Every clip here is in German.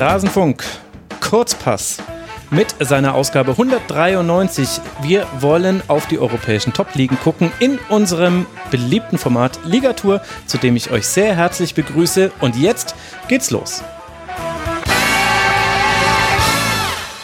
Rasenfunk. Kurzpass mit seiner Ausgabe 193. Wir wollen auf die europäischen Top-Ligen gucken in unserem beliebten Format Ligatur, zu dem ich euch sehr herzlich begrüße. Und jetzt geht's los.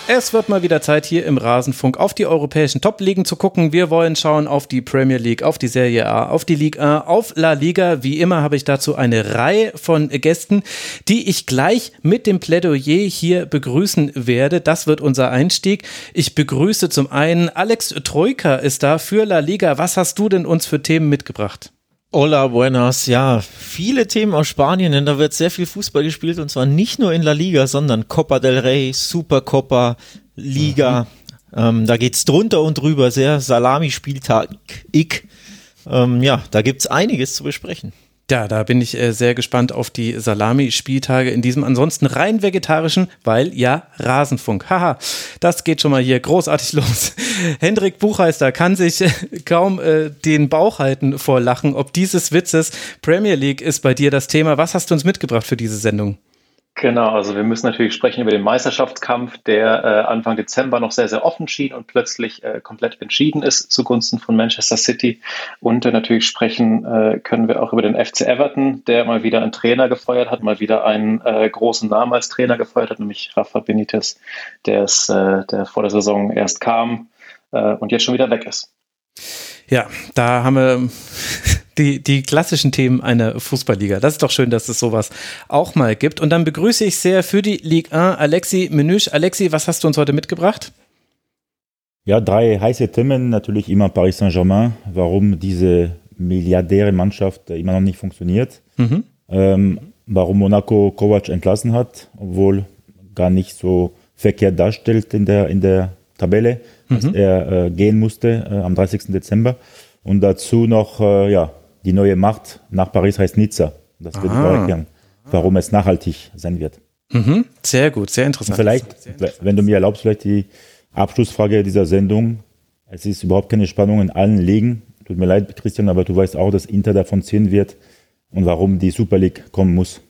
Es wird mal wieder Zeit, hier im Rasenfunk auf die europäischen Top-Ligen zu gucken. Wir wollen schauen auf die Premier League, auf die Serie A, auf die Liga A, auf La Liga. Wie immer habe ich dazu eine Reihe von Gästen, die ich gleich mit dem Plädoyer hier begrüßen werde. Das wird unser Einstieg. Ich begrüße zum einen Alex Troika ist da für La Liga. Was hast du denn uns für Themen mitgebracht? Hola, buenas. Ja, viele Themen aus Spanien, denn da wird sehr viel Fußball gespielt und zwar nicht nur in La Liga, sondern Copa del Rey, Supercopa, Liga. Mhm. Ähm, da geht's drunter und drüber, sehr Salami-Spieltag. Ich. Ähm, ja, da gibt's einiges zu besprechen. Ja, da bin ich äh, sehr gespannt auf die Salami-Spieltage in diesem ansonsten rein vegetarischen, weil ja, Rasenfunk. Haha, das geht schon mal hier großartig los. Hendrik Buchheister kann sich äh, kaum äh, den Bauch halten vor Lachen. Ob dieses Witzes Premier League ist bei dir das Thema. Was hast du uns mitgebracht für diese Sendung? Genau, also wir müssen natürlich sprechen über den Meisterschaftskampf, der äh, Anfang Dezember noch sehr, sehr offen schien und plötzlich äh, komplett entschieden ist zugunsten von Manchester City. Und äh, natürlich sprechen äh, können wir auch über den FC Everton, der mal wieder einen Trainer gefeuert hat, mal wieder einen äh, großen Namen als Trainer gefeuert hat, nämlich Rafa Benitez, der, ist, äh, der vor der Saison erst kam und jetzt schon wieder weg ist. Ja, da haben wir die, die klassischen Themen einer Fußballliga. Das ist doch schön, dass es sowas auch mal gibt. Und dann begrüße ich sehr für die Ligue 1 Alexi Menüsch. Alexi, was hast du uns heute mitgebracht? Ja, drei heiße Themen. Natürlich immer Paris Saint-Germain. Warum diese milliardäre Mannschaft immer noch nicht funktioniert. Mhm. Ähm, warum Monaco Kovac entlassen hat, obwohl gar nicht so verkehrt darstellt in der, in der Tabelle, dass mhm. er äh, gehen musste äh, am 30. Dezember. Und dazu noch, äh, ja, die neue Macht nach Paris heißt Nizza. Das wird erklären, warum es nachhaltig sein wird. Mhm. Sehr gut, sehr interessant. Und vielleicht, sehr interessant. wenn du mir erlaubst, vielleicht die Abschlussfrage dieser Sendung. Es ist überhaupt keine Spannung in allen Ligen. Tut mir leid, Christian, aber du weißt auch, dass Inter davon ziehen wird und warum die Super League kommen muss.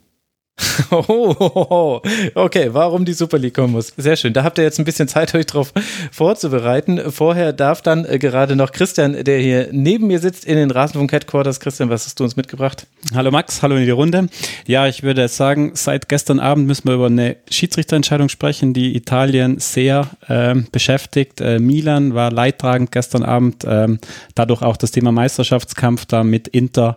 Oh, okay, warum die Super League kommen muss. Sehr schön. Da habt ihr jetzt ein bisschen Zeit, euch drauf vorzubereiten. Vorher darf dann äh, gerade noch Christian, der hier neben mir sitzt, in den Rasenfunk Headquarters. Christian, was hast du uns mitgebracht? Hallo Max, hallo in die Runde. Ja, ich würde sagen, seit gestern Abend müssen wir über eine Schiedsrichterentscheidung sprechen, die Italien sehr äh, beschäftigt. Äh, Milan war leidtragend gestern Abend. Ähm, dadurch auch das Thema Meisterschaftskampf da mit Inter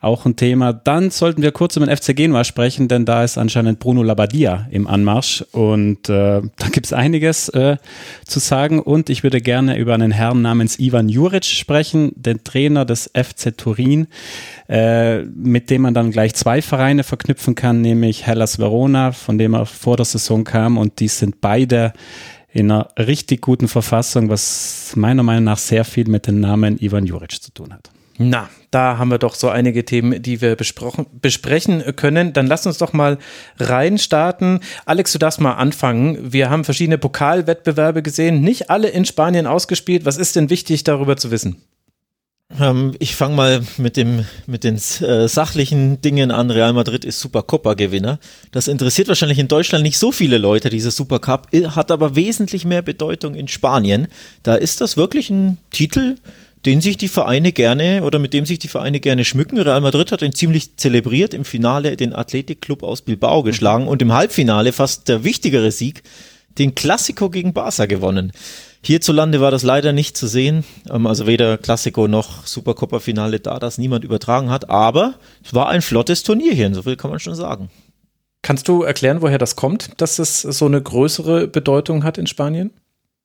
auch ein Thema. Dann sollten wir kurz über den FC Genua sprechen, denn da ist anscheinend Bruno Labbadia im Anmarsch und äh, da gibt es einiges äh, zu sagen und ich würde gerne über einen Herrn namens Ivan Juric sprechen, den Trainer des FC Turin, äh, mit dem man dann gleich zwei Vereine verknüpfen kann, nämlich Hellas Verona, von dem er vor der Saison kam und die sind beide in einer richtig guten Verfassung, was meiner Meinung nach sehr viel mit dem Namen Ivan Juric zu tun hat. Na, da haben wir doch so einige Themen, die wir besprechen können. Dann lass uns doch mal reinstarten. Alex, du darfst mal anfangen. Wir haben verschiedene Pokalwettbewerbe gesehen, nicht alle in Spanien ausgespielt. Was ist denn wichtig darüber zu wissen? Ähm, ich fange mal mit, dem, mit den äh, sachlichen Dingen an. Real Madrid ist Supercopa-Gewinner. Das interessiert wahrscheinlich in Deutschland nicht so viele Leute, diese Supercup, hat aber wesentlich mehr Bedeutung in Spanien. Da ist das wirklich ein Titel, den sich die Vereine gerne oder mit dem sich die Vereine gerne schmücken. Real Madrid hat ihn ziemlich zelebriert, im Finale den Athletic Club aus Bilbao geschlagen und im Halbfinale fast der wichtigere Sieg, den Classico gegen Barca gewonnen. Hierzulande war das leider nicht zu sehen, ähm, also weder Classico noch Supercopa-Finale, da das niemand übertragen hat, aber es war ein flottes Turnier hier, so viel kann man schon sagen. Kannst du erklären, woher das kommt, dass es so eine größere Bedeutung hat in Spanien?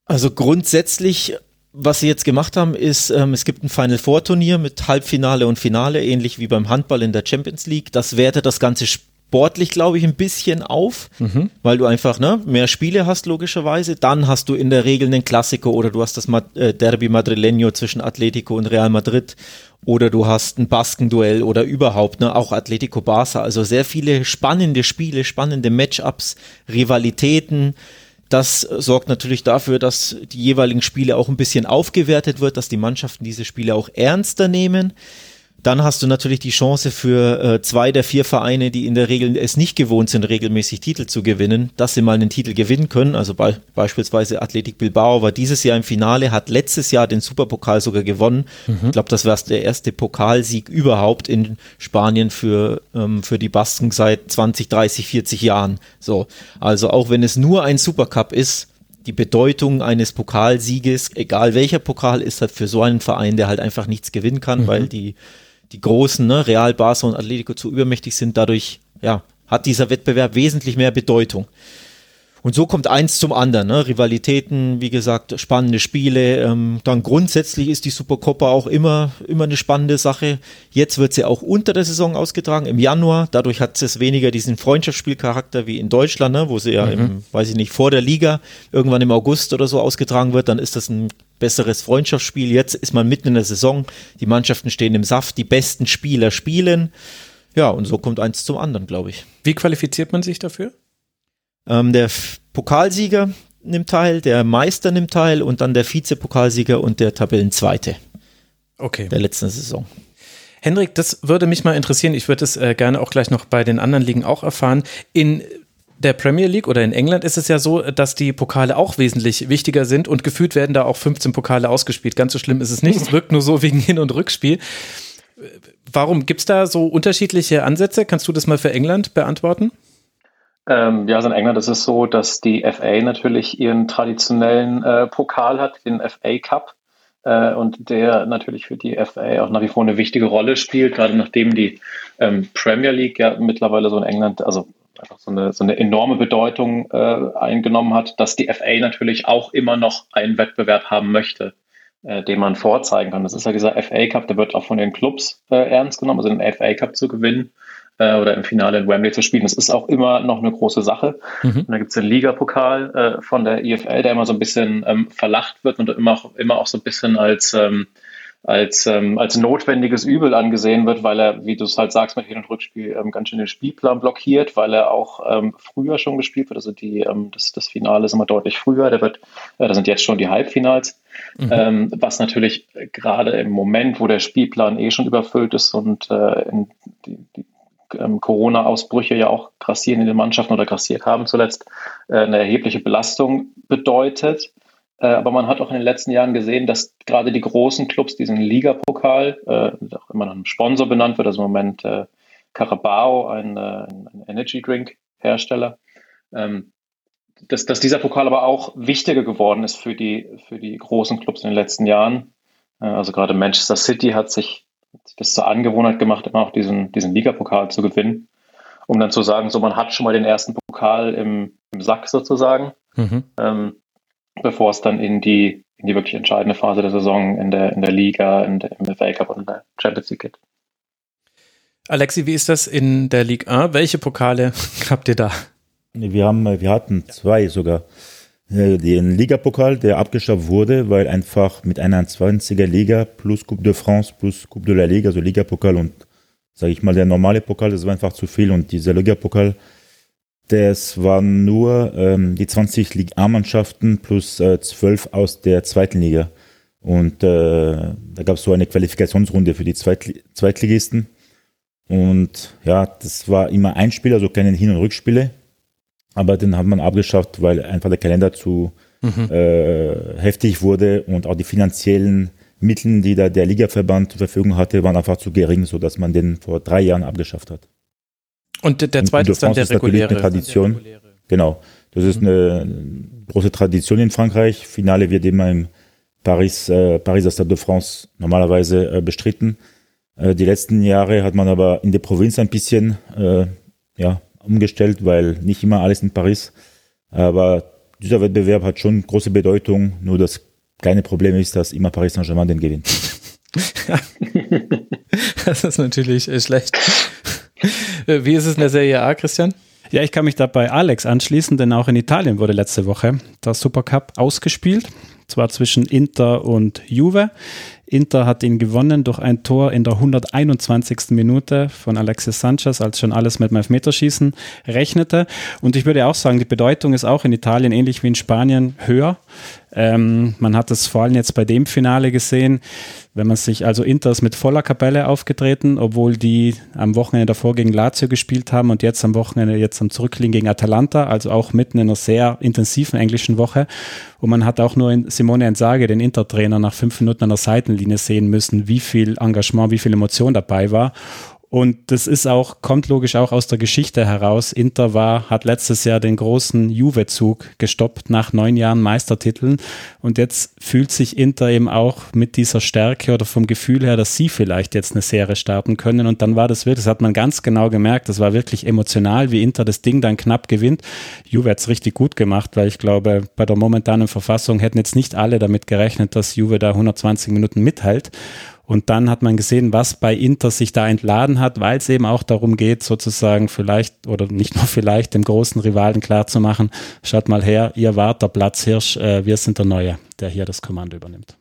Also grundsätzlich was sie jetzt gemacht haben, ist, ähm, es gibt ein Final Four Turnier mit Halbfinale und Finale, ähnlich wie beim Handball in der Champions League. Das wertet das Ganze sportlich, glaube ich, ein bisschen auf, mhm. weil du einfach ne, mehr Spiele hast, logischerweise. Dann hast du in der Regel einen Klassiker oder du hast das äh, Derby Madrileño zwischen Atletico und Real Madrid oder du hast ein Baskenduell oder überhaupt, ne, auch Atletico Barça. Also sehr viele spannende Spiele, spannende Matchups, Rivalitäten. Das sorgt natürlich dafür, dass die jeweiligen Spiele auch ein bisschen aufgewertet wird, dass die Mannschaften diese Spiele auch ernster nehmen. Dann hast du natürlich die Chance für äh, zwei der vier Vereine, die in der Regel es nicht gewohnt sind, regelmäßig Titel zu gewinnen, dass sie mal einen Titel gewinnen können. Also be beispielsweise Athletic Bilbao war dieses Jahr im Finale, hat letztes Jahr den Superpokal sogar gewonnen. Mhm. Ich glaube, das war der erste Pokalsieg überhaupt in Spanien für, ähm, für die Basken seit 20, 30, 40 Jahren. So, also auch wenn es nur ein Supercup ist, die Bedeutung eines Pokalsieges, egal welcher Pokal, ist halt für so einen Verein, der halt einfach nichts gewinnen kann, mhm. weil die die großen, ne, Real, Barca und Atletico zu übermächtig sind. Dadurch, ja, hat dieser Wettbewerb wesentlich mehr Bedeutung. Und so kommt eins zum anderen. Ne? Rivalitäten, wie gesagt, spannende Spiele. Ähm, dann grundsätzlich ist die Supercoppa auch immer, immer eine spannende Sache. Jetzt wird sie auch unter der Saison ausgetragen, im Januar. Dadurch hat es weniger diesen Freundschaftsspielcharakter wie in Deutschland, ne? wo sie ja, mhm. im, weiß ich nicht, vor der Liga irgendwann im August oder so ausgetragen wird. Dann ist das ein besseres Freundschaftsspiel. Jetzt ist man mitten in der Saison. Die Mannschaften stehen im Saft. Die besten Spieler spielen. Ja, und so kommt eins zum anderen, glaube ich. Wie qualifiziert man sich dafür? Ähm, der Pokalsieger nimmt teil, der Meister nimmt teil und dann der Vizepokalsieger und der Tabellenzweite. Okay. Der letzten Saison. Hendrik, das würde mich mal interessieren. Ich würde es äh, gerne auch gleich noch bei den anderen Ligen auch erfahren. In der Premier League oder in England ist es ja so, dass die Pokale auch wesentlich wichtiger sind und gefühlt werden da auch 15 Pokale ausgespielt. Ganz so schlimm ist es nicht. Es wirkt nur so wegen Hin- und Rückspiel. Warum gibt es da so unterschiedliche Ansätze? Kannst du das mal für England beantworten? Ähm, ja, also in England ist es so, dass die FA natürlich ihren traditionellen äh, Pokal hat, den FA Cup, äh, und der natürlich für die FA auch nach wie vor eine wichtige Rolle spielt, gerade nachdem die ähm, Premier League ja mittlerweile so in England, also einfach so eine, so eine enorme Bedeutung äh, eingenommen hat, dass die FA natürlich auch immer noch einen Wettbewerb haben möchte, äh, den man vorzeigen kann. Das ist ja dieser FA Cup, der wird auch von den Clubs äh, ernst genommen, also den FA Cup zu gewinnen äh, oder im Finale in Wembley zu spielen. Das ist auch immer noch eine große Sache. Mhm. Und da gibt es den Ligapokal äh, von der IFL, der immer so ein bisschen ähm, verlacht wird und immer auch, immer auch so ein bisschen als ähm, als, ähm, als notwendiges Übel angesehen wird, weil er, wie du es halt sagst, mit Hin- und Rückspiel ähm, ganz schön den Spielplan blockiert, weil er auch ähm, früher schon gespielt wird. Also die, ähm, das, das Finale ist immer deutlich früher. Der wird, äh, da sind jetzt schon die Halbfinals. Mhm. Ähm, was natürlich gerade im Moment, wo der Spielplan eh schon überfüllt ist und äh, in die, die ähm, Corona-Ausbrüche ja auch grassieren in den Mannschaften oder grassiert haben zuletzt, äh, eine erhebliche Belastung bedeutet. Äh, aber man hat auch in den letzten Jahren gesehen, dass gerade die großen Clubs diesen Ligapokal, äh, auch immer nach einem Sponsor benannt wird, also im Moment äh, Carabao, ein, äh, ein Energy Drink Hersteller, ähm, dass, dass dieser Pokal aber auch wichtiger geworden ist für die, für die großen Clubs in den letzten Jahren. Äh, also gerade Manchester City hat sich das zur Angewohnheit gemacht, immer auch diesen, diesen Ligapokal zu gewinnen, um dann zu sagen, so man hat schon mal den ersten Pokal im, im Sack sozusagen, mhm. ähm, bevor es dann in die, in die wirklich entscheidende Phase der Saison in der, in der Liga, in der, im FA Cup und in der Champions League geht. Alexi, wie ist das in der Ligue 1? Welche Pokale habt ihr da? Wir, haben, wir hatten zwei sogar. Den Ligapokal, der abgeschafft wurde, weil einfach mit einer 20er Liga plus Coupe de France plus Coupe de la Liga, also Ligapokal und sage ich mal der normale Pokal, das war einfach zu viel und dieser Ligapokal, das waren nur ähm, die 20 Liga A-Mannschaften plus äh, 12 aus der zweiten Liga. Und äh, da gab es so eine Qualifikationsrunde für die Zweitli Zweitligisten. Und ja, das war immer ein Spiel, also keine Hin- und Rückspiele. Aber den hat man abgeschafft, weil einfach der Kalender zu mhm. äh, heftig wurde und auch die finanziellen Mittel, die da der Ligaverband zur Verfügung hatte, waren einfach zu gering, sodass man den vor drei Jahren abgeschafft hat. Und der zweite und ist dann der reguläre. Eine Tradition. Reguläre. Genau. Das ist mhm. eine große Tradition in Frankreich. Finale wird immer im Paris, äh, Pariser Stade de France normalerweise äh, bestritten. Äh, die letzten Jahre hat man aber in der Provinz ein bisschen äh, ja, umgestellt, weil nicht immer alles in Paris. Aber dieser Wettbewerb hat schon große Bedeutung. Nur das kleine Problem ist, dass immer Paris Saint-Germain den gewinnt. das ist natürlich äh, schlecht. Äh, wie ist es in der Serie A, Christian? Ja, ich kann mich da bei Alex anschließen, denn auch in Italien wurde letzte Woche der Supercup ausgespielt. Zwar zwischen Inter und Juve. Inter hat ihn gewonnen durch ein Tor in der 121. Minute von Alexis Sanchez, als schon alles mit dem Elfmeterschießen rechnete. Und ich würde auch sagen, die Bedeutung ist auch in Italien ähnlich wie in Spanien höher. Ähm, man hat es vor allem jetzt bei dem Finale gesehen, wenn man sich, also Inter ist mit voller Kapelle aufgetreten, obwohl die am Wochenende davor gegen Lazio gespielt haben und jetzt am Wochenende, jetzt am Zurückliegen gegen Atalanta, also auch mitten in einer sehr intensiven englischen Woche. Und man hat auch nur in Simone Ensage, den Inter-Trainer, nach fünf Minuten an der Seitenlinie sehen müssen, wie viel Engagement, wie viel Emotion dabei war. Und das ist auch, kommt logisch auch aus der Geschichte heraus. Inter war, hat letztes Jahr den großen Juve-Zug gestoppt nach neun Jahren Meistertiteln. Und jetzt fühlt sich Inter eben auch mit dieser Stärke oder vom Gefühl her, dass sie vielleicht jetzt eine Serie starten können. Und dann war das wirklich, das hat man ganz genau gemerkt, das war wirklich emotional, wie Inter das Ding dann knapp gewinnt. Juve hat es richtig gut gemacht, weil ich glaube, bei der momentanen Verfassung hätten jetzt nicht alle damit gerechnet, dass Juve da 120 Minuten mithält. Und dann hat man gesehen, was bei Inter sich da entladen hat, weil es eben auch darum geht, sozusagen vielleicht oder nicht nur vielleicht dem großen Rivalen klarzumachen, schaut mal her, ihr wart der Platzhirsch, äh, wir sind der Neue, der hier das Kommando übernimmt.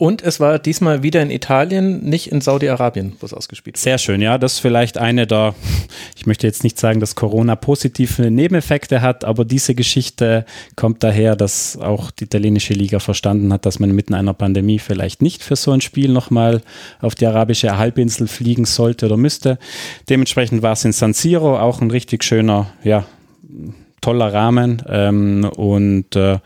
Und es war diesmal wieder in Italien, nicht in Saudi-Arabien, wo es ausgespielt wurde. Sehr schön, ja. Das ist vielleicht eine der, ich möchte jetzt nicht sagen, dass Corona positive Nebeneffekte hat, aber diese Geschichte kommt daher, dass auch die italienische Liga verstanden hat, dass man mitten einer Pandemie vielleicht nicht für so ein Spiel nochmal auf die arabische Halbinsel fliegen sollte oder müsste. Dementsprechend war es in San Siro auch ein richtig schöner, ja, toller Rahmen ähm, und äh,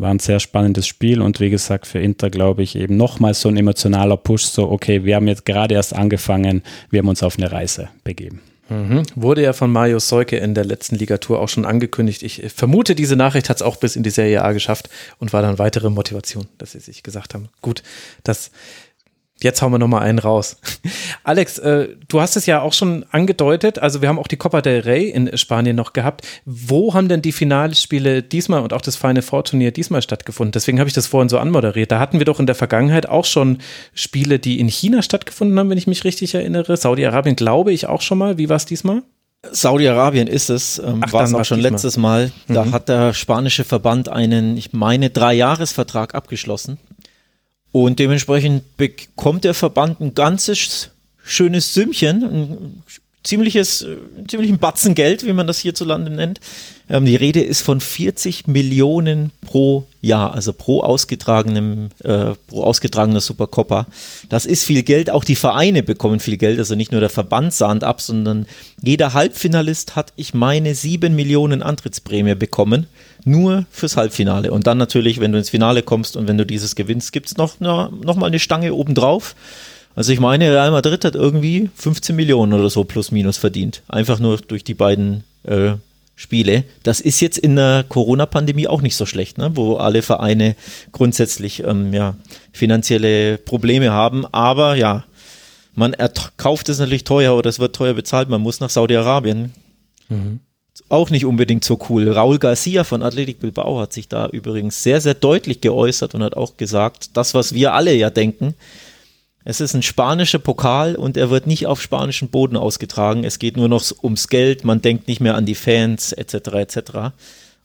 war ein sehr spannendes Spiel und wie gesagt, für Inter glaube ich eben nochmal so ein emotionaler Push, so okay, wir haben jetzt gerade erst angefangen, wir haben uns auf eine Reise begeben. Mhm. Wurde ja von Mario Seuke in der letzten Ligatur auch schon angekündigt. Ich vermute, diese Nachricht hat es auch bis in die Serie A geschafft und war dann weitere Motivation, dass sie sich gesagt haben, gut, das Jetzt hauen wir nochmal einen raus. Alex, äh, du hast es ja auch schon angedeutet, also wir haben auch die Copa del Rey in Spanien noch gehabt. Wo haben denn die Finalspiele diesmal und auch das Final Four Turnier diesmal stattgefunden? Deswegen habe ich das vorhin so anmoderiert. Da hatten wir doch in der Vergangenheit auch schon Spiele, die in China stattgefunden haben, wenn ich mich richtig erinnere. Saudi-Arabien glaube ich auch schon mal. Wie war es diesmal? Saudi-Arabien ist es, ähm, war es auch schon letztes Mal. Da mhm. hat der spanische Verband einen, ich meine, Dreijahresvertrag abgeschlossen und dementsprechend bekommt der Verband ein ganzes schönes Sümmchen, ein ziemliches, äh, ziemlichen Batzen Geld, wie man das hierzulande nennt. Ähm, die Rede ist von 40 Millionen pro Jahr, also pro ausgetragenem, äh, pro ausgetragener Supercoppa. Das ist viel Geld. Auch die Vereine bekommen viel Geld, also nicht nur der Verband sahnt ab, sondern jeder Halbfinalist hat, ich meine, sieben Millionen Antrittsprämie bekommen nur fürs Halbfinale. Und dann natürlich, wenn du ins Finale kommst und wenn du dieses gewinnst, gibt es noch, noch mal eine Stange obendrauf. Also ich meine, Real Madrid hat irgendwie 15 Millionen oder so plus minus verdient. Einfach nur durch die beiden äh, Spiele. Das ist jetzt in der Corona-Pandemie auch nicht so schlecht, ne? wo alle Vereine grundsätzlich ähm, ja, finanzielle Probleme haben. Aber ja, man kauft es natürlich teuer oder es wird teuer bezahlt. Man muss nach Saudi-Arabien. Mhm auch nicht unbedingt so cool. Raul Garcia von Athletic Bilbao hat sich da übrigens sehr, sehr deutlich geäußert und hat auch gesagt, das, was wir alle ja denken, es ist ein spanischer Pokal und er wird nicht auf spanischen Boden ausgetragen. Es geht nur noch ums Geld, man denkt nicht mehr an die Fans etc. etc.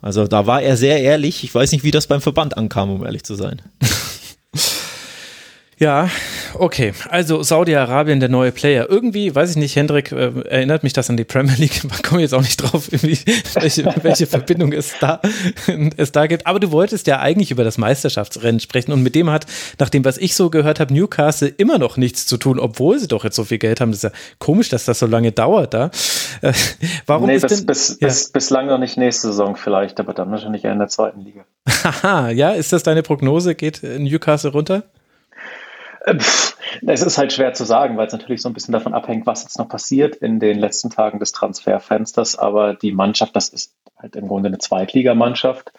Also da war er sehr ehrlich. Ich weiß nicht, wie das beim Verband ankam, um ehrlich zu sein. Ja, okay. Also Saudi-Arabien, der neue Player. Irgendwie, weiß ich nicht, Hendrik, äh, erinnert mich das an die Premier League. Man kommt jetzt auch nicht drauf, welche, welche Verbindung es da, es da gibt. Aber du wolltest ja eigentlich über das Meisterschaftsrennen sprechen und mit dem hat, nach dem, was ich so gehört habe, Newcastle immer noch nichts zu tun, obwohl sie doch jetzt so viel Geld haben. Das ist ja komisch, dass das so lange dauert da. Äh, warum nee, ist bis, denn, bis, ja. bis, bislang noch nicht nächste Saison vielleicht, aber dann wahrscheinlich eher in der zweiten Liga. Haha, ja, ist das deine Prognose? Geht Newcastle runter? Es ist halt schwer zu sagen, weil es natürlich so ein bisschen davon abhängt, was jetzt noch passiert in den letzten Tagen des Transferfensters. Aber die Mannschaft, das ist halt im Grunde eine Zweitligamannschaft.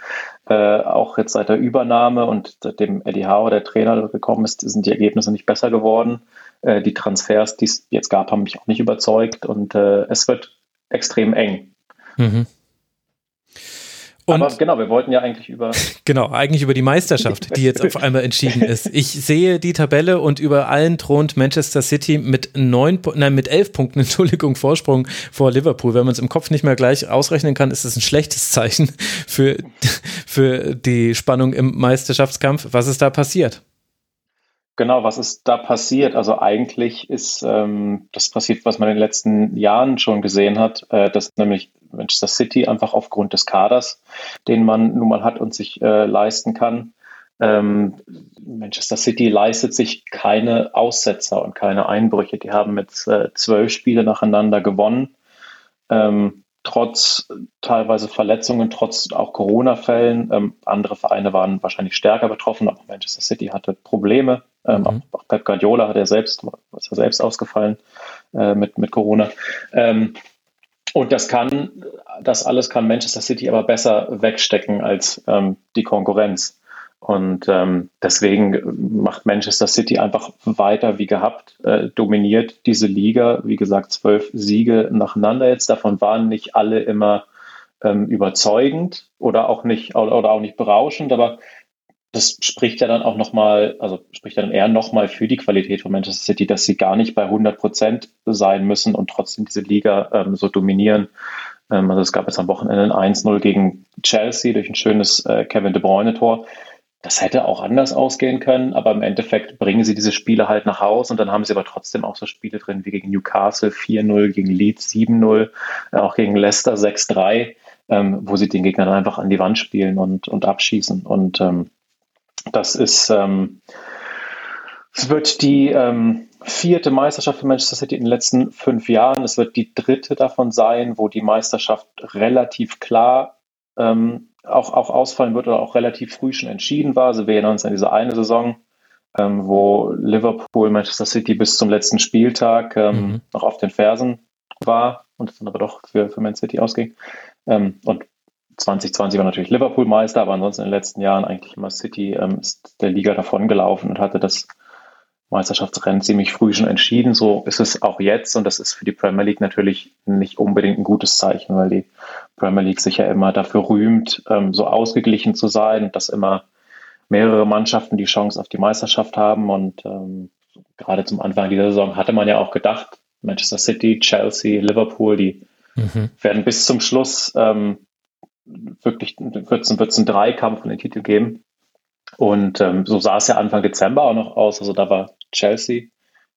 Äh, auch jetzt seit der Übernahme und seitdem Eddie Howe, der Trainer, gekommen ist, sind die Ergebnisse nicht besser geworden. Äh, die Transfers, die es jetzt gab, haben mich auch nicht überzeugt und äh, es wird extrem eng. Mhm. Und Aber genau, wir wollten ja eigentlich über. Genau, eigentlich über die Meisterschaft, die jetzt auf einmal entschieden ist. Ich sehe die Tabelle und über allen thront Manchester City mit neun, nein, mit elf Punkten, Entschuldigung, Vorsprung vor Liverpool. Wenn man es im Kopf nicht mehr gleich ausrechnen kann, ist es ein schlechtes Zeichen für, für die Spannung im Meisterschaftskampf. Was ist da passiert? Genau, was ist da passiert? Also eigentlich ist ähm, das passiert, was man in den letzten Jahren schon gesehen hat, äh, dass nämlich Manchester City einfach aufgrund des Kaders, den man nun mal hat und sich äh, leisten kann, ähm, Manchester City leistet sich keine Aussetzer und keine Einbrüche. Die haben jetzt äh, zwölf Spiele nacheinander gewonnen. Ähm, trotz teilweise Verletzungen, trotz auch Corona-Fällen. Ähm, andere Vereine waren wahrscheinlich stärker betroffen, aber Manchester City hatte Probleme. Ähm, mhm. auch, auch, Pep Guardiola hat er selbst, ist er selbst ausgefallen äh, mit, mit Corona. Ähm, und das kann, das alles kann Manchester City aber besser wegstecken als ähm, die Konkurrenz. Und ähm, deswegen macht Manchester City einfach weiter wie gehabt, äh, dominiert diese Liga. Wie gesagt, zwölf Siege nacheinander jetzt. Davon waren nicht alle immer ähm, überzeugend oder auch nicht oder auch nicht berauschend, aber das spricht ja dann auch nochmal, also spricht dann eher nochmal für die Qualität von Manchester City, dass sie gar nicht bei 100 Prozent sein müssen und trotzdem diese Liga ähm, so dominieren. Ähm, also es gab jetzt am Wochenende ein 1-0 gegen Chelsea durch ein schönes äh, Kevin De Bruyne Tor. Das hätte auch anders ausgehen können, aber im Endeffekt bringen sie diese Spiele halt nach Hause und dann haben sie aber trotzdem auch so Spiele drin wie gegen Newcastle 4-0, gegen Leeds 7-0, äh, auch gegen Leicester 6-3, ähm, wo sie den Gegner dann einfach an die Wand spielen und, und abschießen. Und ähm, das ist, ähm, es wird die ähm, vierte Meisterschaft für Manchester City in den letzten fünf Jahren. Es wird die dritte davon sein, wo die Meisterschaft relativ klar ähm, auch, auch ausfallen wird oder auch relativ früh schon entschieden war. Also wir erinnern uns an diese eine Saison, ähm, wo Liverpool Manchester City bis zum letzten Spieltag ähm, mhm. noch auf den Fersen war und es dann aber doch für, für Man City ausging. Ähm, und 2020 war natürlich Liverpool Meister, aber ansonsten in den letzten Jahren eigentlich immer City ähm, ist der Liga davongelaufen und hatte das Meisterschaftsrennen ziemlich früh schon entschieden. So ist es auch jetzt und das ist für die Premier League natürlich nicht unbedingt ein gutes Zeichen, weil die Premier League sich ja immer dafür rühmt, ähm, so ausgeglichen zu sein, dass immer mehrere Mannschaften die Chance auf die Meisterschaft haben und ähm, gerade zum Anfang dieser Saison hatte man ja auch gedacht, Manchester City, Chelsea, Liverpool, die mhm. werden bis zum Schluss ähm, wirklich, einen Dreikampf um den Titel geben. Und ähm, so sah es ja Anfang Dezember auch noch aus. Also da war Chelsea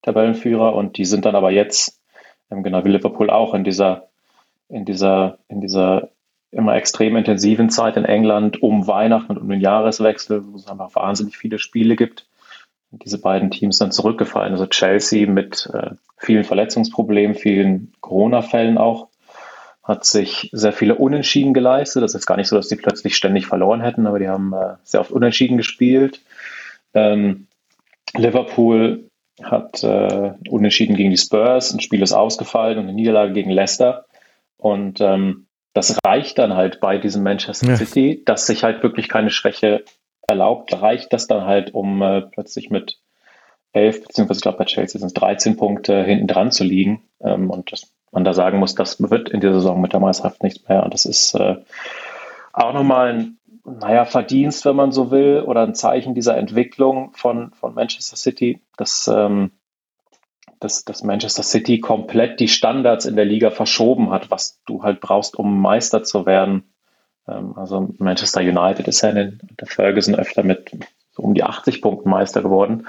Tabellenführer und die sind dann aber jetzt, ähm, genau wie Liverpool auch, in dieser, in dieser, in dieser immer extrem intensiven Zeit in England um Weihnachten und um den Jahreswechsel, wo es einfach wahnsinnig viele Spiele gibt. Diese beiden Teams dann zurückgefallen. Also Chelsea mit äh, vielen Verletzungsproblemen, vielen Corona-Fällen auch hat sich sehr viele Unentschieden geleistet. Das ist gar nicht so, dass die plötzlich ständig verloren hätten, aber die haben äh, sehr oft Unentschieden gespielt. Ähm, Liverpool hat äh, Unentschieden gegen die Spurs, ein Spiel ist ausgefallen und eine Niederlage gegen Leicester. Und ähm, das reicht dann halt bei diesem Manchester ja. City, dass sich halt wirklich keine Schwäche erlaubt, reicht das dann halt, um äh, plötzlich mit elf, beziehungsweise ich glaube bei Chelsea sind es 13 Punkte hinten dran zu liegen. Ähm, und das man da sagen muss, das wird in dieser Saison mit der Meisterschaft nichts mehr. Und das ist äh, auch nochmal ein naja, Verdienst, wenn man so will, oder ein Zeichen dieser Entwicklung von, von Manchester City, dass, ähm, dass, dass Manchester City komplett die Standards in der Liga verschoben hat, was du halt brauchst, um Meister zu werden. Ähm, also Manchester United ist ja in der Ferguson öfter mit so um die 80 Punkten Meister geworden.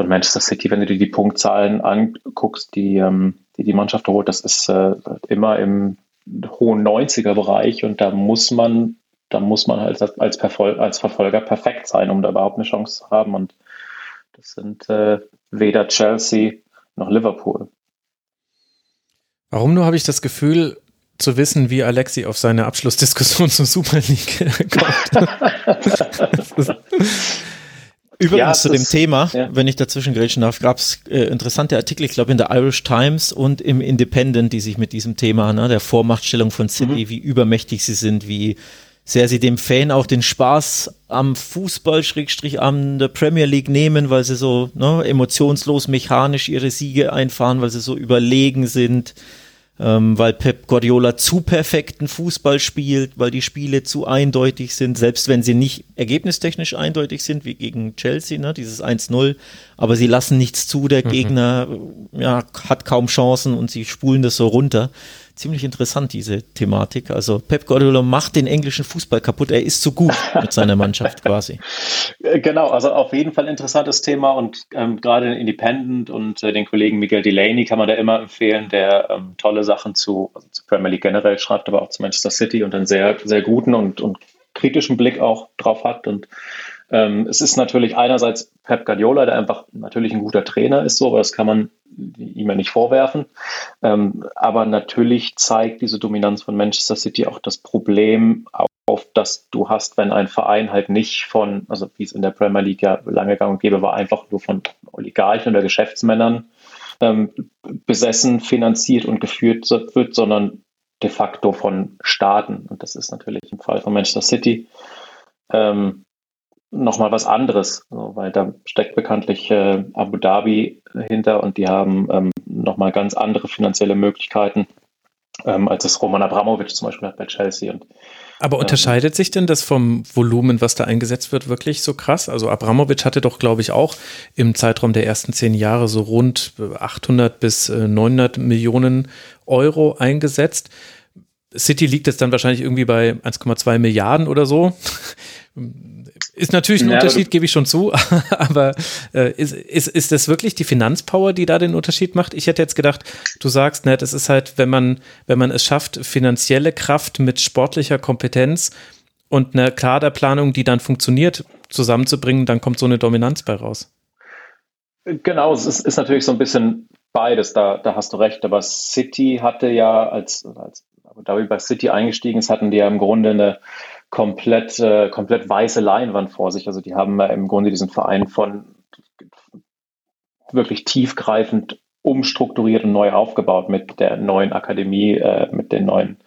In Manchester City, wenn du dir die Punktzahlen anguckst, die ähm, die die Mannschaft holt, das ist äh, immer im hohen 90er-Bereich und da muss man, da muss man halt als, Verfol als Verfolger perfekt sein, um da überhaupt eine Chance zu haben. Und das sind äh, weder Chelsea noch Liverpool. Warum nur habe ich das Gefühl, zu wissen, wie Alexi auf seine Abschlussdiskussion zur Super League kommt. Übrigens ja, zu dem Thema, ja. wenn ich dazwischen grätschen darf, gab es äh, interessante Artikel, ich glaube in der Irish Times und im Independent, die sich mit diesem Thema, ne, der Vormachtstellung von City, mhm. wie übermächtig sie sind, wie sehr sie dem Fan auch den Spaß am Fußball, Schrägstrich an der Premier League nehmen, weil sie so ne, emotionslos, mechanisch ihre Siege einfahren, weil sie so überlegen sind ähm, weil Pep Guardiola zu perfekten Fußball spielt, weil die Spiele zu eindeutig sind, selbst wenn sie nicht ergebnistechnisch eindeutig sind, wie gegen Chelsea, ne, dieses 1-0, aber sie lassen nichts zu, der mhm. Gegner ja, hat kaum Chancen und sie spulen das so runter. Ziemlich interessant, diese Thematik. Also Pep Guardiola macht den englischen Fußball kaputt. Er ist so gut mit seiner Mannschaft quasi. Äh, genau, also auf jeden Fall interessantes Thema und ähm, gerade den Independent und äh, den Kollegen Miguel Delaney kann man da immer empfehlen, der ähm, tolle Sachen zu, also zu Premier League generell schreibt, aber auch zu Manchester City und einen sehr, sehr guten und, und kritischen Blick auch drauf hat und es ist natürlich einerseits Pep Guardiola, der einfach natürlich ein guter Trainer ist, so, aber das kann man ihm ja nicht vorwerfen. Ähm, aber natürlich zeigt diese Dominanz von Manchester City auch das Problem auf, das du hast, wenn ein Verein halt nicht von, also wie es in der Premier League ja lange gang und gäbe war, einfach nur von Oligarchen oder Geschäftsmännern ähm, besessen, finanziert und geführt wird, sondern de facto von Staaten. Und das ist natürlich im Fall von Manchester City ähm, nochmal was anderes, weil da steckt bekanntlich äh, Abu Dhabi hinter und die haben ähm, nochmal ganz andere finanzielle Möglichkeiten, ähm, als es Roman Abramovic zum Beispiel hat bei Chelsea. Und, Aber ähm, unterscheidet sich denn das vom Volumen, was da eingesetzt wird, wirklich so krass? Also Abramovic hatte doch, glaube ich, auch im Zeitraum der ersten zehn Jahre so rund 800 bis 900 Millionen Euro eingesetzt. City liegt jetzt dann wahrscheinlich irgendwie bei 1,2 Milliarden oder so. Ist natürlich ein ja, Unterschied, gebe ich schon zu, aber äh, ist, ist, ist das wirklich die Finanzpower, die da den Unterschied macht? Ich hätte jetzt gedacht, du sagst, ne, das ist halt, wenn man, wenn man es schafft, finanzielle Kraft mit sportlicher Kompetenz und einer Kaderplanung, die dann funktioniert, zusammenzubringen, dann kommt so eine Dominanz bei raus. Genau, es ist, ist natürlich so ein bisschen beides, da, da hast du recht, aber City hatte ja, als, als da wir bei City eingestiegen ist, hatten die ja im Grunde eine komplett, äh, komplett weiße Leinwand vor sich. Also die haben im Grunde diesen Verein von wirklich tiefgreifend umstrukturiert und neu aufgebaut mit der neuen Akademie, äh, mit den neuen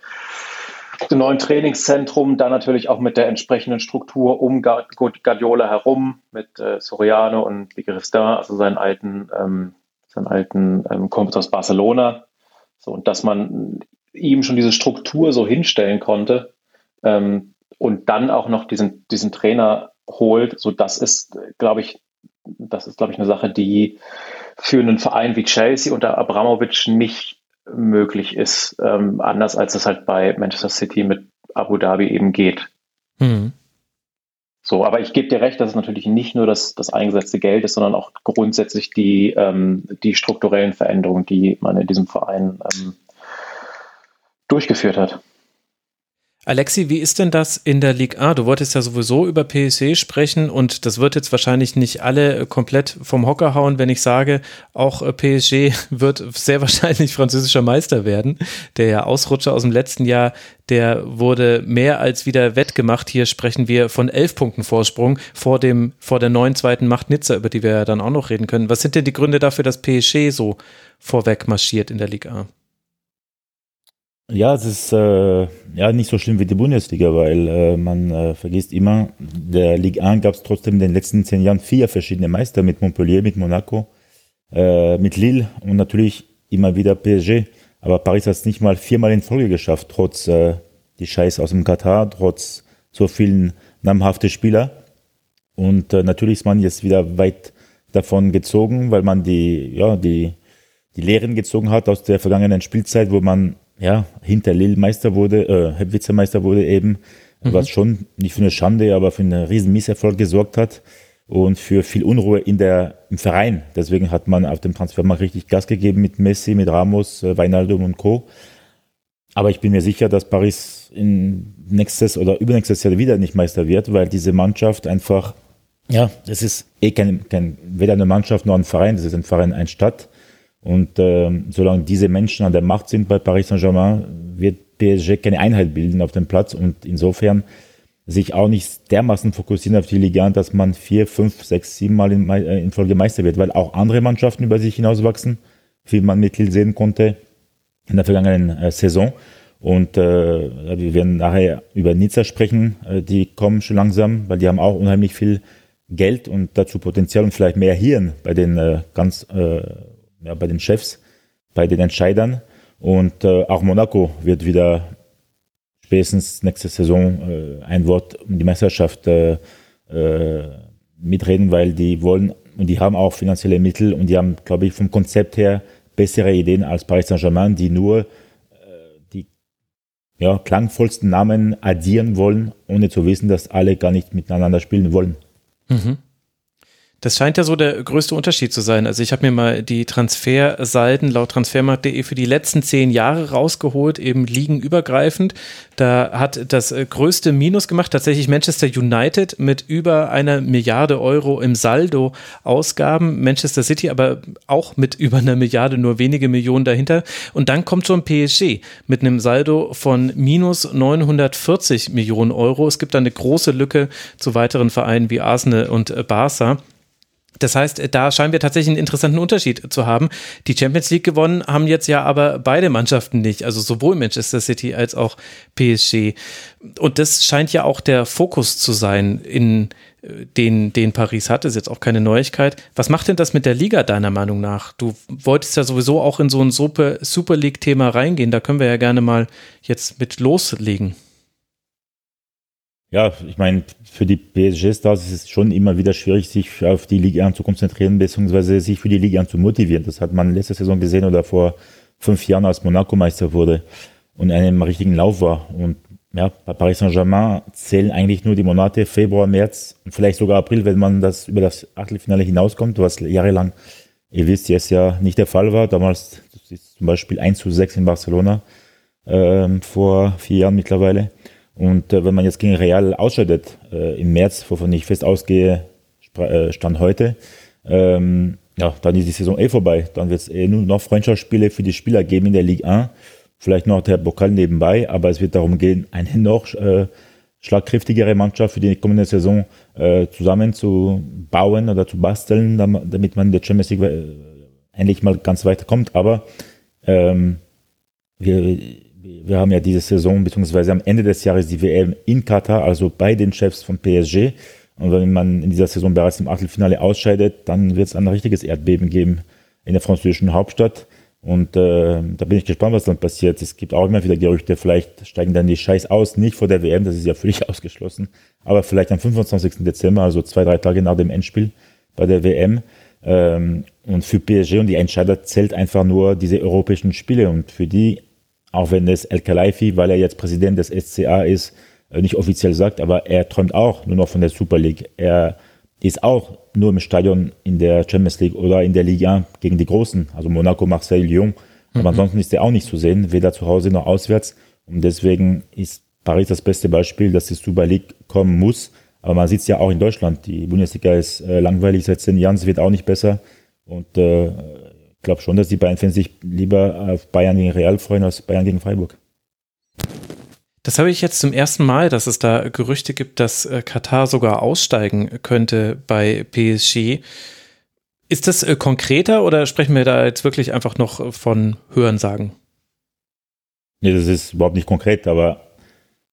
dem neuen Trainingszentrum, dann natürlich auch mit der entsprechenden Struktur um Guardiola herum, mit äh, Soriano und Ligristin, also seinen alten, ähm, seinen alten ähm, Kumpels aus Barcelona. So, und dass man ihm schon diese Struktur so hinstellen konnte, ähm, und dann auch noch diesen, diesen Trainer holt, so das ist, glaube ich, das ist, glaube ich, eine Sache, die für einen Verein wie Chelsea unter Abramovic nicht möglich ist, ähm, anders als es halt bei Manchester City mit Abu Dhabi eben geht. Mhm. So, aber ich gebe dir recht, dass es natürlich nicht nur das, das eingesetzte Geld ist, sondern auch grundsätzlich die, ähm, die strukturellen Veränderungen, die man in diesem Verein ähm, durchgeführt hat. Alexi, wie ist denn das in der Ligue A? Du wolltest ja sowieso über PSG sprechen und das wird jetzt wahrscheinlich nicht alle komplett vom Hocker hauen, wenn ich sage, auch äh, PSG wird sehr wahrscheinlich französischer Meister werden. Der Ausrutscher aus dem letzten Jahr, der wurde mehr als wieder wettgemacht. Hier sprechen wir von elf Punkten Vorsprung vor dem, vor der neuen zweiten Macht Nizza, über die wir ja dann auch noch reden können. Was sind denn die Gründe dafür, dass PSG so vorweg marschiert in der Ligue A? Ja, es ist äh, ja nicht so schlimm wie die Bundesliga, weil äh, man äh, vergisst immer, der Ligue 1 gab es trotzdem in den letzten zehn Jahren vier verschiedene Meister mit Montpellier, mit Monaco, äh, mit Lille und natürlich immer wieder PSG. Aber Paris hat es nicht mal viermal in Folge geschafft, trotz äh, die Scheiß aus dem Katar, trotz so vielen namhafte Spieler. Und äh, natürlich ist man jetzt wieder weit davon gezogen, weil man die, ja, die, die Lehren gezogen hat aus der vergangenen Spielzeit, wo man ja, hinter Lille Meister wurde, äh, Vizemeister wurde eben, mhm. was schon nicht für eine Schande, aber für einen riesen Misserfolg gesorgt hat und für viel Unruhe in der, im Verein. Deswegen hat man auf dem Transfermarkt richtig Gas gegeben mit Messi, mit Ramos, äh, Weinaldum und Co. Aber ich bin mir sicher, dass Paris in nächstes oder übernächstes Jahr wieder nicht Meister wird, weil diese Mannschaft einfach, ja, das ist eh kein, kein weder eine Mannschaft noch ein Verein, das ist ein Verein, ein Stadt. Und äh, solange diese Menschen an der Macht sind bei Paris Saint-Germain, wird PSG keine Einheit bilden auf dem Platz und insofern sich auch nicht dermaßen fokussieren auf die Liga, dass man vier, fünf, sechs, sieben Mal in, äh, in Folge Meister wird, weil auch andere Mannschaften über sich hinauswachsen, wie man mit Lille sehen konnte in der vergangenen äh, Saison. Und äh, wir werden nachher über Nizza sprechen, äh, die kommen schon langsam, weil die haben auch unheimlich viel Geld und dazu Potenzial und vielleicht mehr Hirn bei den äh, ganz äh, ja, bei den Chefs, bei den Entscheidern. Und äh, auch Monaco wird wieder spätestens nächste Saison äh, ein Wort um die Meisterschaft äh, äh, mitreden, weil die wollen und die haben auch finanzielle Mittel und die haben, glaube ich, vom Konzept her bessere Ideen als Paris Saint-Germain, die nur äh, ja, klangvollsten Namen addieren wollen, ohne zu wissen, dass alle gar nicht miteinander spielen wollen. Mhm. Das scheint ja so der größte Unterschied zu sein. Also ich habe mir mal die Transfersalden laut transfermarkt.de für die letzten zehn Jahre rausgeholt, eben liegenübergreifend. Da hat das größte Minus gemacht tatsächlich Manchester United mit über einer Milliarde Euro im Saldo Ausgaben. Manchester City aber auch mit über einer Milliarde, nur wenige Millionen dahinter. Und dann kommt schon PSG mit einem Saldo von minus 940 Millionen Euro. Es gibt da eine große Lücke zu weiteren Vereinen wie Arsenal und Barca. Das heißt, da scheinen wir tatsächlich einen interessanten Unterschied zu haben. Die Champions League gewonnen haben jetzt ja aber beide Mannschaften nicht, also sowohl Manchester City als auch PSG. Und das scheint ja auch der Fokus zu sein, in äh, den, den Paris hat. Das ist jetzt auch keine Neuigkeit. Was macht denn das mit der Liga deiner Meinung nach? Du wolltest ja sowieso auch in so ein Super League-Thema reingehen. Da können wir ja gerne mal jetzt mit loslegen. Ja, ich meine, für die PSG-Stars ist es schon immer wieder schwierig, sich auf die Liga zu konzentrieren, beziehungsweise sich für die Liga zu motivieren. Das hat man letzte Saison gesehen oder vor fünf Jahren, als Monaco Meister wurde und einem richtigen Lauf war. Und ja, bei Paris Saint-Germain zählen eigentlich nur die Monate Februar, März und vielleicht sogar April, wenn man das über das Achtelfinale hinauskommt, was jahrelang, ihr wisst, jetzt ja nicht der Fall war. Damals das ist zum Beispiel 1 zu 6 in Barcelona ähm, vor vier Jahren mittlerweile. Und äh, wenn man jetzt gegen Real ausscheidet, äh, im März, wovon ich fest ausgehe, äh, Stand heute, ähm, ja, dann ist die Saison eh vorbei. Dann wird es eh nur noch Freundschaftsspiele für die Spieler geben in der Ligue 1. Vielleicht noch der Pokal nebenbei, aber es wird darum gehen, eine noch äh, schlagkräftigere Mannschaft für die kommende Saison äh, zusammenzubauen oder zu basteln, damit man in der Champions League äh, endlich mal ganz weit kommt. Aber ähm, wir wir haben ja diese Saison, beziehungsweise am Ende des Jahres die WM in Katar, also bei den Chefs von PSG. Und wenn man in dieser Saison bereits im Achtelfinale ausscheidet, dann wird es ein richtiges Erdbeben geben in der französischen Hauptstadt. Und äh, da bin ich gespannt, was dann passiert. Es gibt auch immer wieder Gerüchte, vielleicht steigen dann die Scheiß aus, nicht vor der WM, das ist ja völlig ausgeschlossen, aber vielleicht am 25. Dezember, also zwei, drei Tage nach dem Endspiel bei der WM. Ähm, und für PSG und die Entscheider zählt einfach nur diese europäischen Spiele. Und für die auch wenn es El Khelaifi, weil er jetzt Präsident des SCA ist, äh, nicht offiziell sagt, aber er träumt auch nur noch von der Super League. Er ist auch nur im Stadion in der Champions League oder in der Liga gegen die Großen, also Monaco, Marseille, Lyon. Aber mhm. ansonsten ist er auch nicht zu sehen, weder zu Hause noch auswärts. Und deswegen ist Paris das beste Beispiel, dass die Super League kommen muss. Aber man sieht es ja auch in Deutschland. Die Bundesliga ist äh, langweilig seit zehn Jahren, es wird auch nicht besser. Und äh, ich glaube schon, dass die Bayern-Fans sich lieber auf Bayern gegen Real freuen als Bayern gegen Freiburg. Das habe ich jetzt zum ersten Mal, dass es da Gerüchte gibt, dass äh, Katar sogar aussteigen könnte bei PSG. Ist das äh, konkreter oder sprechen wir da jetzt wirklich einfach noch von Hörensagen? Nee, das ist überhaupt nicht konkret, aber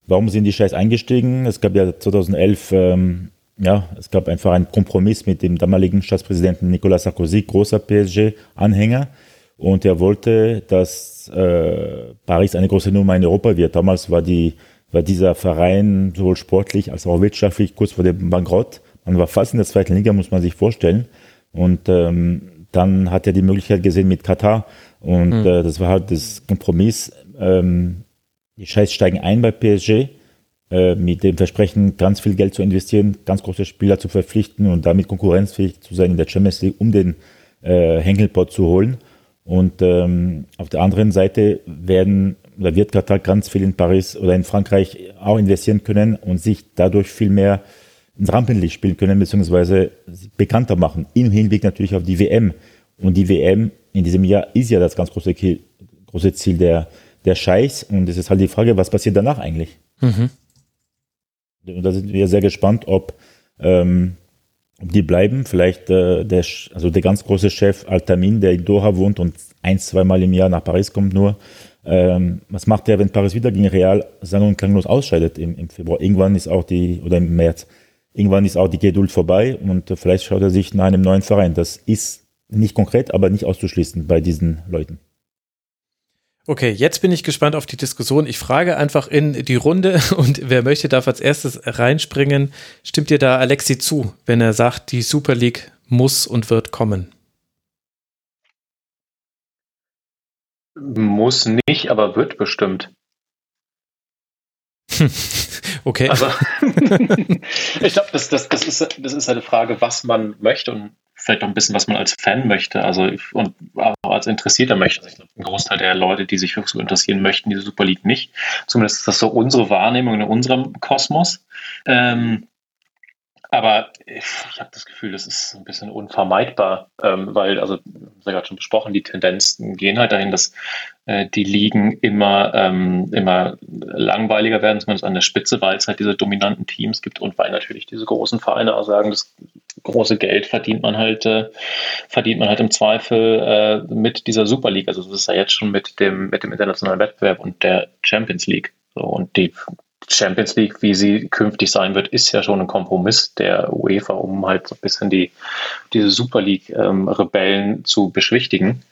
warum sind die Scheiß eingestiegen? Es gab ja 2011 ähm, ja, es gab einfach einen Kompromiss mit dem damaligen Staatspräsidenten Nicolas Sarkozy, großer PSG-Anhänger. Und er wollte, dass äh, Paris eine große Nummer in Europa wird. Damals war, die, war dieser Verein sowohl sportlich als auch wirtschaftlich kurz vor dem Bankrott. Man war fast in der zweiten Liga, muss man sich vorstellen. Und ähm, dann hat er die Möglichkeit gesehen mit Katar. Und mhm. äh, das war halt das Kompromiss. Ähm, die Scheiß steigen ein bei PSG mit dem Versprechen, ganz viel Geld zu investieren, ganz große Spieler zu verpflichten und damit konkurrenzfähig zu sein in der Champions League, um den äh, Henkelpot zu holen. Und ähm, auf der anderen Seite werden oder wird Katar ganz viel in Paris oder in Frankreich auch investieren können und sich dadurch viel mehr ins Rampenlicht spielen können, beziehungsweise bekannter machen. Im Hinblick natürlich auf die WM. Und die WM in diesem Jahr ist ja das ganz große, große Ziel der, der Scheiß. Und es ist halt die Frage, was passiert danach eigentlich? Mhm. Und da sind wir sehr gespannt, ob, ähm, ob die bleiben. Vielleicht äh, der, also der ganz große Chef Altamin, der in Doha wohnt und ein, zweimal im Jahr nach Paris kommt nur. Ähm, was macht er, wenn Paris wieder gegen Real sang- und klanglos ausscheidet im, im Februar? Irgendwann ist auch die, oder im März, irgendwann ist auch die Geduld vorbei und äh, vielleicht schaut er sich nach einem neuen Verein. Das ist nicht konkret, aber nicht auszuschließen bei diesen Leuten. Okay, jetzt bin ich gespannt auf die Diskussion. Ich frage einfach in die Runde und wer möchte, darf als erstes reinspringen. Stimmt dir da Alexi zu, wenn er sagt, die Super League muss und wird kommen? Muss nicht, aber wird bestimmt. Okay. Also, ich glaube, das, das, das, ist, das ist eine Frage, was man möchte und vielleicht auch ein bisschen, was man als Fan möchte, also und auch als Interessierter möchte. Also ich glaube, ein Großteil der Leute, die sich für so interessieren, möchten diese Super League nicht. Zumindest ist das so unsere Wahrnehmung in unserem Kosmos. Ähm, aber ich, ich habe das Gefühl, das ist ein bisschen unvermeidbar, ähm, weil, also, wir haben ja gerade schon besprochen, die Tendenzen gehen halt dahin, dass die Ligen immer, ähm, immer langweiliger werden, zumindest an der Spitze, weil es halt diese dominanten Teams gibt und weil natürlich diese großen Vereine auch sagen, das große Geld verdient man halt, äh, verdient man halt im Zweifel äh, mit dieser Super League. Also das ist ja jetzt schon mit dem, mit dem internationalen Wettbewerb und der Champions League. So, und die Champions League, wie sie künftig sein wird, ist ja schon ein Kompromiss der UEFA, um halt so ein bisschen die, diese Super League-Rebellen ähm, zu beschwichtigen.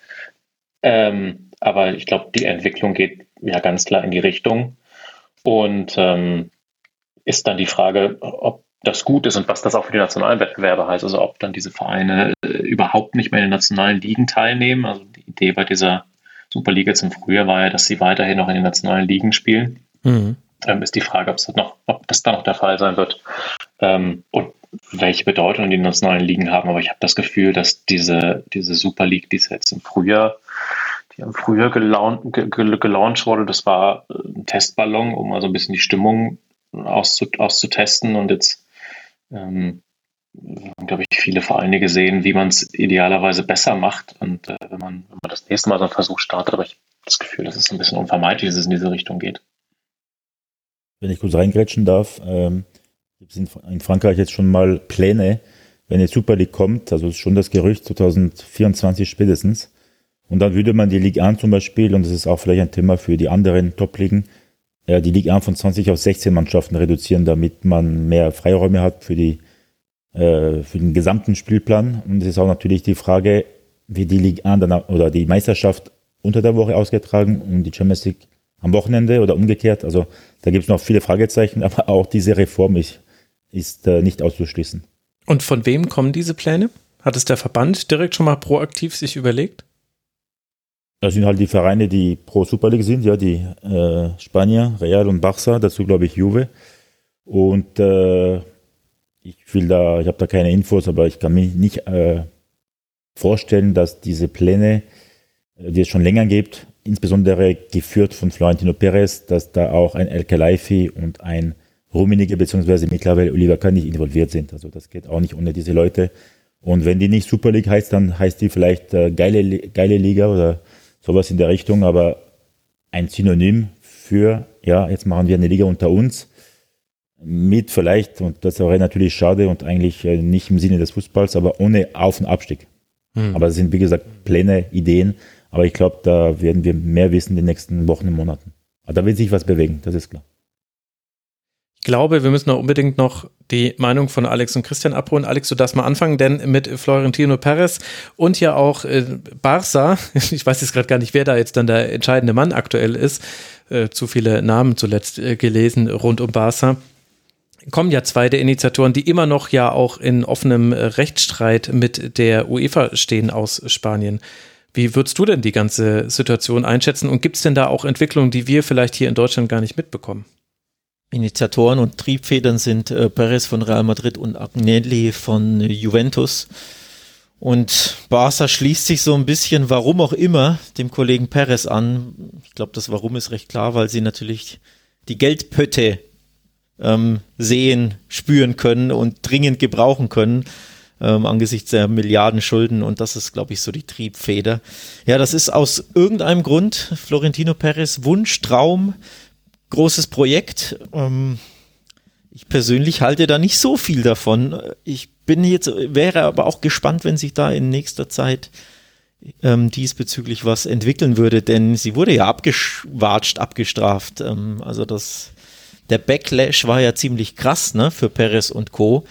Ähm, aber ich glaube, die Entwicklung geht ja ganz klar in die Richtung. Und ähm, ist dann die Frage, ob das gut ist und was das auch für die nationalen Wettbewerbe heißt. Also ob dann diese Vereine äh, überhaupt nicht mehr in den nationalen Ligen teilnehmen. Also die Idee bei dieser Superliga zum Frühjahr war ja, dass sie weiterhin noch in den nationalen Ligen spielen. Mhm ähm, ist die Frage, ob, das noch, ob das dann noch der Fall sein wird ähm, und welche Bedeutung die nationalen Ligen haben. Aber ich habe das Gefühl, dass diese, diese Super League, die es jetzt im Frühjahr, die im Frühjahr gelauncht, gelauncht wurde, das war ein Testballon, um mal so ein bisschen die Stimmung auszu, auszutesten und jetzt ähm, glaube ich, viele Vereine gesehen, wie man es idealerweise besser macht. Und äh, wenn, man, wenn man das nächste Mal so einen Versuch startet, aber ich habe das Gefühl, dass es ein bisschen unvermeidlich, dass es in diese Richtung geht wenn ich kurz reingrätschen darf, ähm, sind in Frankreich jetzt schon mal Pläne, wenn die Super League kommt, also ist schon das Gerücht 2024 spätestens. Und dann würde man die Ligue 1 zum Beispiel, und das ist auch vielleicht ein Thema für die anderen Top-Ligen, ja, die Ligue 1 von 20 auf 16 Mannschaften reduzieren, damit man mehr Freiräume hat für, die, äh, für den gesamten Spielplan. Und es ist auch natürlich die Frage, wie die Ligue 1 dann, oder die Meisterschaft unter der Woche ausgetragen und die Champions League am Wochenende oder umgekehrt. Also da gibt es noch viele Fragezeichen, aber auch diese Reform ist, ist äh, nicht auszuschließen. Und von wem kommen diese Pläne? Hat es der Verband direkt schon mal proaktiv sich überlegt? Das sind halt die Vereine, die pro Super League sind, ja, die äh, Spanier, Real und Barça, dazu glaube ich Juve. Und äh, ich will da, ich habe da keine Infos, aber ich kann mir nicht äh, vorstellen, dass diese Pläne, äh, die es schon länger gibt, insbesondere geführt von Florentino Perez, dass da auch ein El Khelaifi und ein Rummenigge beziehungsweise mittlerweile Oliver Kahn nicht involviert sind. Also das geht auch nicht ohne diese Leute. Und wenn die nicht Super League heißt, dann heißt die vielleicht äh, geile, geile Liga oder sowas in der Richtung, aber ein Synonym für, ja, jetzt machen wir eine Liga unter uns mit vielleicht, und das wäre natürlich schade und eigentlich äh, nicht im Sinne des Fußballs, aber ohne Auf- und Abstieg. Hm. Aber es sind, wie gesagt, Pläne, Ideen, aber ich glaube, da werden wir mehr wissen in den nächsten Wochen und Monaten. Aber da wird sich was bewegen, das ist klar. Glaube, wir müssen noch unbedingt noch die Meinung von Alex und Christian abholen. Alex, du darfst mal anfangen, denn mit Florentino Perez und ja auch äh, Barca, ich weiß jetzt gerade gar nicht, wer da jetzt dann der entscheidende Mann aktuell ist, äh, zu viele Namen zuletzt äh, gelesen rund um Barca, kommen ja zwei der Initiatoren, die immer noch ja auch in offenem Rechtsstreit mit der UEFA stehen aus Spanien. Wie würdest du denn die ganze Situation einschätzen und gibt es denn da auch Entwicklungen, die wir vielleicht hier in Deutschland gar nicht mitbekommen? Initiatoren und Triebfedern sind äh, Perez von Real Madrid und Agnelli von äh, Juventus. Und Barca schließt sich so ein bisschen, warum auch immer, dem Kollegen Perez an. Ich glaube, das Warum ist recht klar, weil sie natürlich die Geldpötte ähm, sehen, spüren können und dringend gebrauchen können ähm, angesichts der Milliarden Schulden und das ist, glaube ich, so die Triebfeder. Ja, das ist aus irgendeinem Grund Florentino Perez Wunsch, Traum, großes Projekt. Ähm, ich persönlich halte da nicht so viel davon. Ich bin jetzt, wäre aber auch gespannt, wenn sich da in nächster Zeit ähm, diesbezüglich was entwickeln würde, denn sie wurde ja abgewatscht, abgestraft. Ähm, also das, der Backlash war ja ziemlich krass, ne, für Perez und Co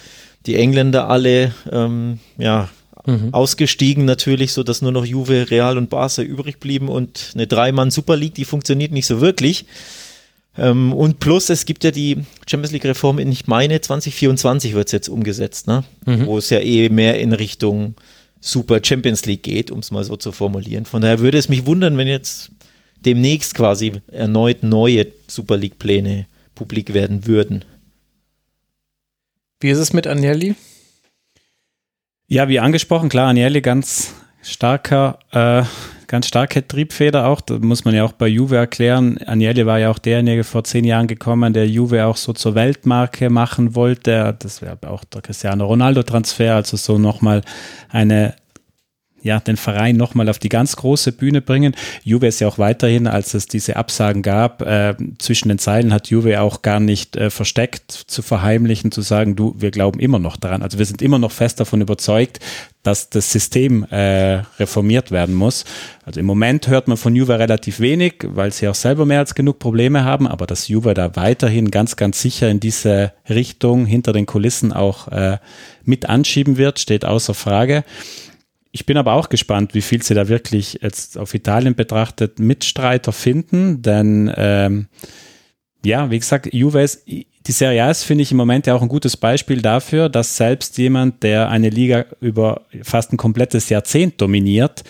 die Engländer alle ähm, ja, mhm. ausgestiegen natürlich, so dass nur noch Juve, Real und Barca übrig blieben und eine Dreimann Super League, die funktioniert nicht so wirklich. Ähm, und plus, es gibt ja die Champions League Reform in, ich meine, 2024 wird es jetzt umgesetzt, ne? Mhm. wo es ja eh mehr in Richtung Super Champions League geht, um es mal so zu formulieren. Von daher würde es mich wundern, wenn jetzt demnächst quasi erneut neue Super League Pläne publik werden würden. Wie ist es mit Agnelli? Ja, wie angesprochen, klar, Agnelli ganz starker, äh, ganz starke Triebfeder auch. Da muss man ja auch bei Juve erklären. Agnelli war ja auch derjenige vor zehn Jahren gekommen, der Juve auch so zur Weltmarke machen wollte. Das wäre auch der Cristiano Ronaldo-Transfer, also so nochmal eine ja, den Verein nochmal auf die ganz große Bühne bringen. Juve ist ja auch weiterhin, als es diese Absagen gab, äh, zwischen den Zeilen hat Juve auch gar nicht äh, versteckt zu verheimlichen, zu sagen, du, wir glauben immer noch daran. Also wir sind immer noch fest davon überzeugt, dass das System äh, reformiert werden muss. Also im Moment hört man von Juve relativ wenig, weil sie auch selber mehr als genug Probleme haben, aber dass Juve da weiterhin ganz, ganz sicher in diese Richtung hinter den Kulissen auch äh, mit anschieben wird, steht außer Frage. Ich bin aber auch gespannt, wie viel sie da wirklich jetzt auf Italien betrachtet Mitstreiter finden, denn ähm, ja, wie gesagt, Juve ist, die Serie A ist, finde ich, im Moment ja auch ein gutes Beispiel dafür, dass selbst jemand, der eine Liga über fast ein komplettes Jahrzehnt dominiert,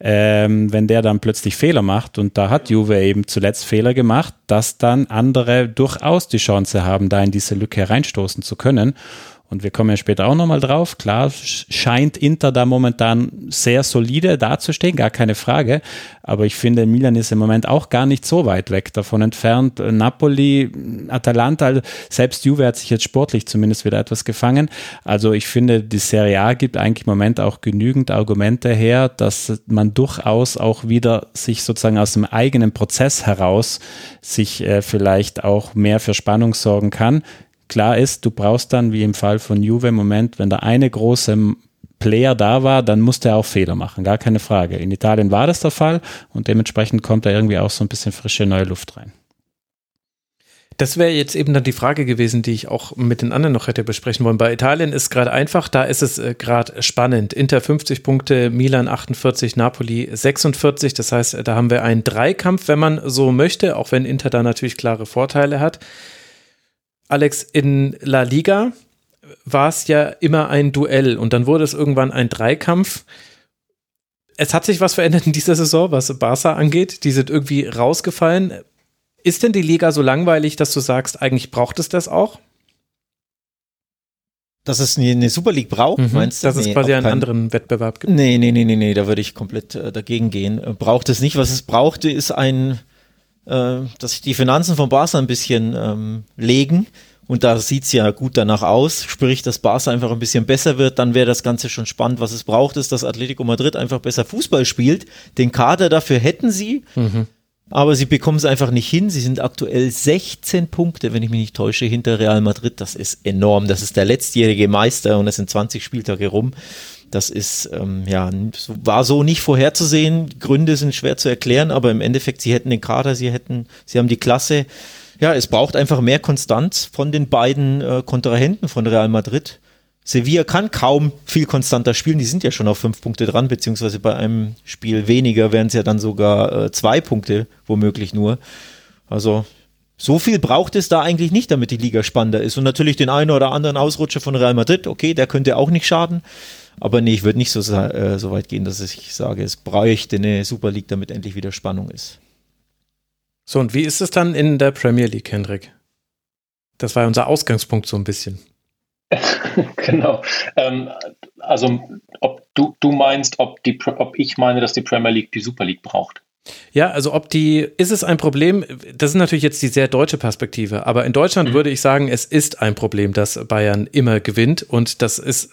ähm, wenn der dann plötzlich Fehler macht, und da hat Juve eben zuletzt Fehler gemacht, dass dann andere durchaus die Chance haben, da in diese Lücke reinstoßen zu können. Und wir kommen ja später auch nochmal drauf. Klar scheint Inter da momentan sehr solide dazustehen, gar keine Frage. Aber ich finde, Milan ist im Moment auch gar nicht so weit weg davon entfernt. Napoli, Atalanta, also selbst Juve hat sich jetzt sportlich zumindest wieder etwas gefangen. Also ich finde, die Serie A gibt eigentlich im Moment auch genügend Argumente her, dass man durchaus auch wieder sich sozusagen aus dem eigenen Prozess heraus sich äh, vielleicht auch mehr für Spannung sorgen kann klar ist, du brauchst dann, wie im Fall von Juve im Moment, wenn da eine große Player da war, dann musste er auch Fehler machen, gar keine Frage. In Italien war das der Fall und dementsprechend kommt da irgendwie auch so ein bisschen frische neue Luft rein. Das wäre jetzt eben dann die Frage gewesen, die ich auch mit den anderen noch hätte besprechen wollen. Bei Italien ist gerade einfach, da ist es äh, gerade spannend. Inter 50 Punkte, Milan 48, Napoli 46. Das heißt, da haben wir einen Dreikampf, wenn man so möchte, auch wenn Inter da natürlich klare Vorteile hat. Alex, in La Liga war es ja immer ein Duell und dann wurde es irgendwann ein Dreikampf. Es hat sich was verändert in dieser Saison, was Barca angeht. Die sind irgendwie rausgefallen. Ist denn die Liga so langweilig, dass du sagst, eigentlich braucht es das auch? Dass es eine Super League braucht, mhm, meinst du? Dass nee, es quasi einen kein, anderen Wettbewerb gibt? Nee, nee, nee, nee, nee, da würde ich komplett äh, dagegen gehen. Braucht es nicht. Was es brauchte, ist ein äh, dass sich die Finanzen von Barca ein bisschen ähm, legen. Und da sieht's ja gut danach aus, sprich, dass Barca einfach ein bisschen besser wird, dann wäre das Ganze schon spannend. Was es braucht, ist, dass Atletico Madrid einfach besser Fußball spielt. Den Kader dafür hätten sie, mhm. aber sie bekommen es einfach nicht hin. Sie sind aktuell 16 Punkte, wenn ich mich nicht täusche, hinter Real Madrid. Das ist enorm. Das ist der letztjährige Meister und es sind 20 Spieltage rum. Das ist, ähm, ja, war so nicht vorherzusehen. Gründe sind schwer zu erklären, aber im Endeffekt, sie hätten den Kader, sie hätten, sie haben die Klasse. Ja, es braucht einfach mehr Konstanz von den beiden äh, Kontrahenten von Real Madrid. Sevilla kann kaum viel konstanter spielen. Die sind ja schon auf fünf Punkte dran, beziehungsweise bei einem Spiel weniger wären es ja dann sogar äh, zwei Punkte, womöglich nur. Also so viel braucht es da eigentlich nicht, damit die Liga spannender ist. Und natürlich den einen oder anderen Ausrutscher von Real Madrid, okay, der könnte auch nicht schaden. Aber nee, ich würde nicht so, äh, so weit gehen, dass ich sage, es bräuchte eine Super League, damit endlich wieder Spannung ist. So, und wie ist es dann in der Premier League, Hendrik? Das war unser Ausgangspunkt so ein bisschen. genau. Ähm, also, ob du, du meinst, ob, die, ob ich meine, dass die Premier League die Super League braucht. Ja, also ob die, ist es ein Problem? Das ist natürlich jetzt die sehr deutsche Perspektive, aber in Deutschland mhm. würde ich sagen, es ist ein Problem, dass Bayern immer gewinnt und das ist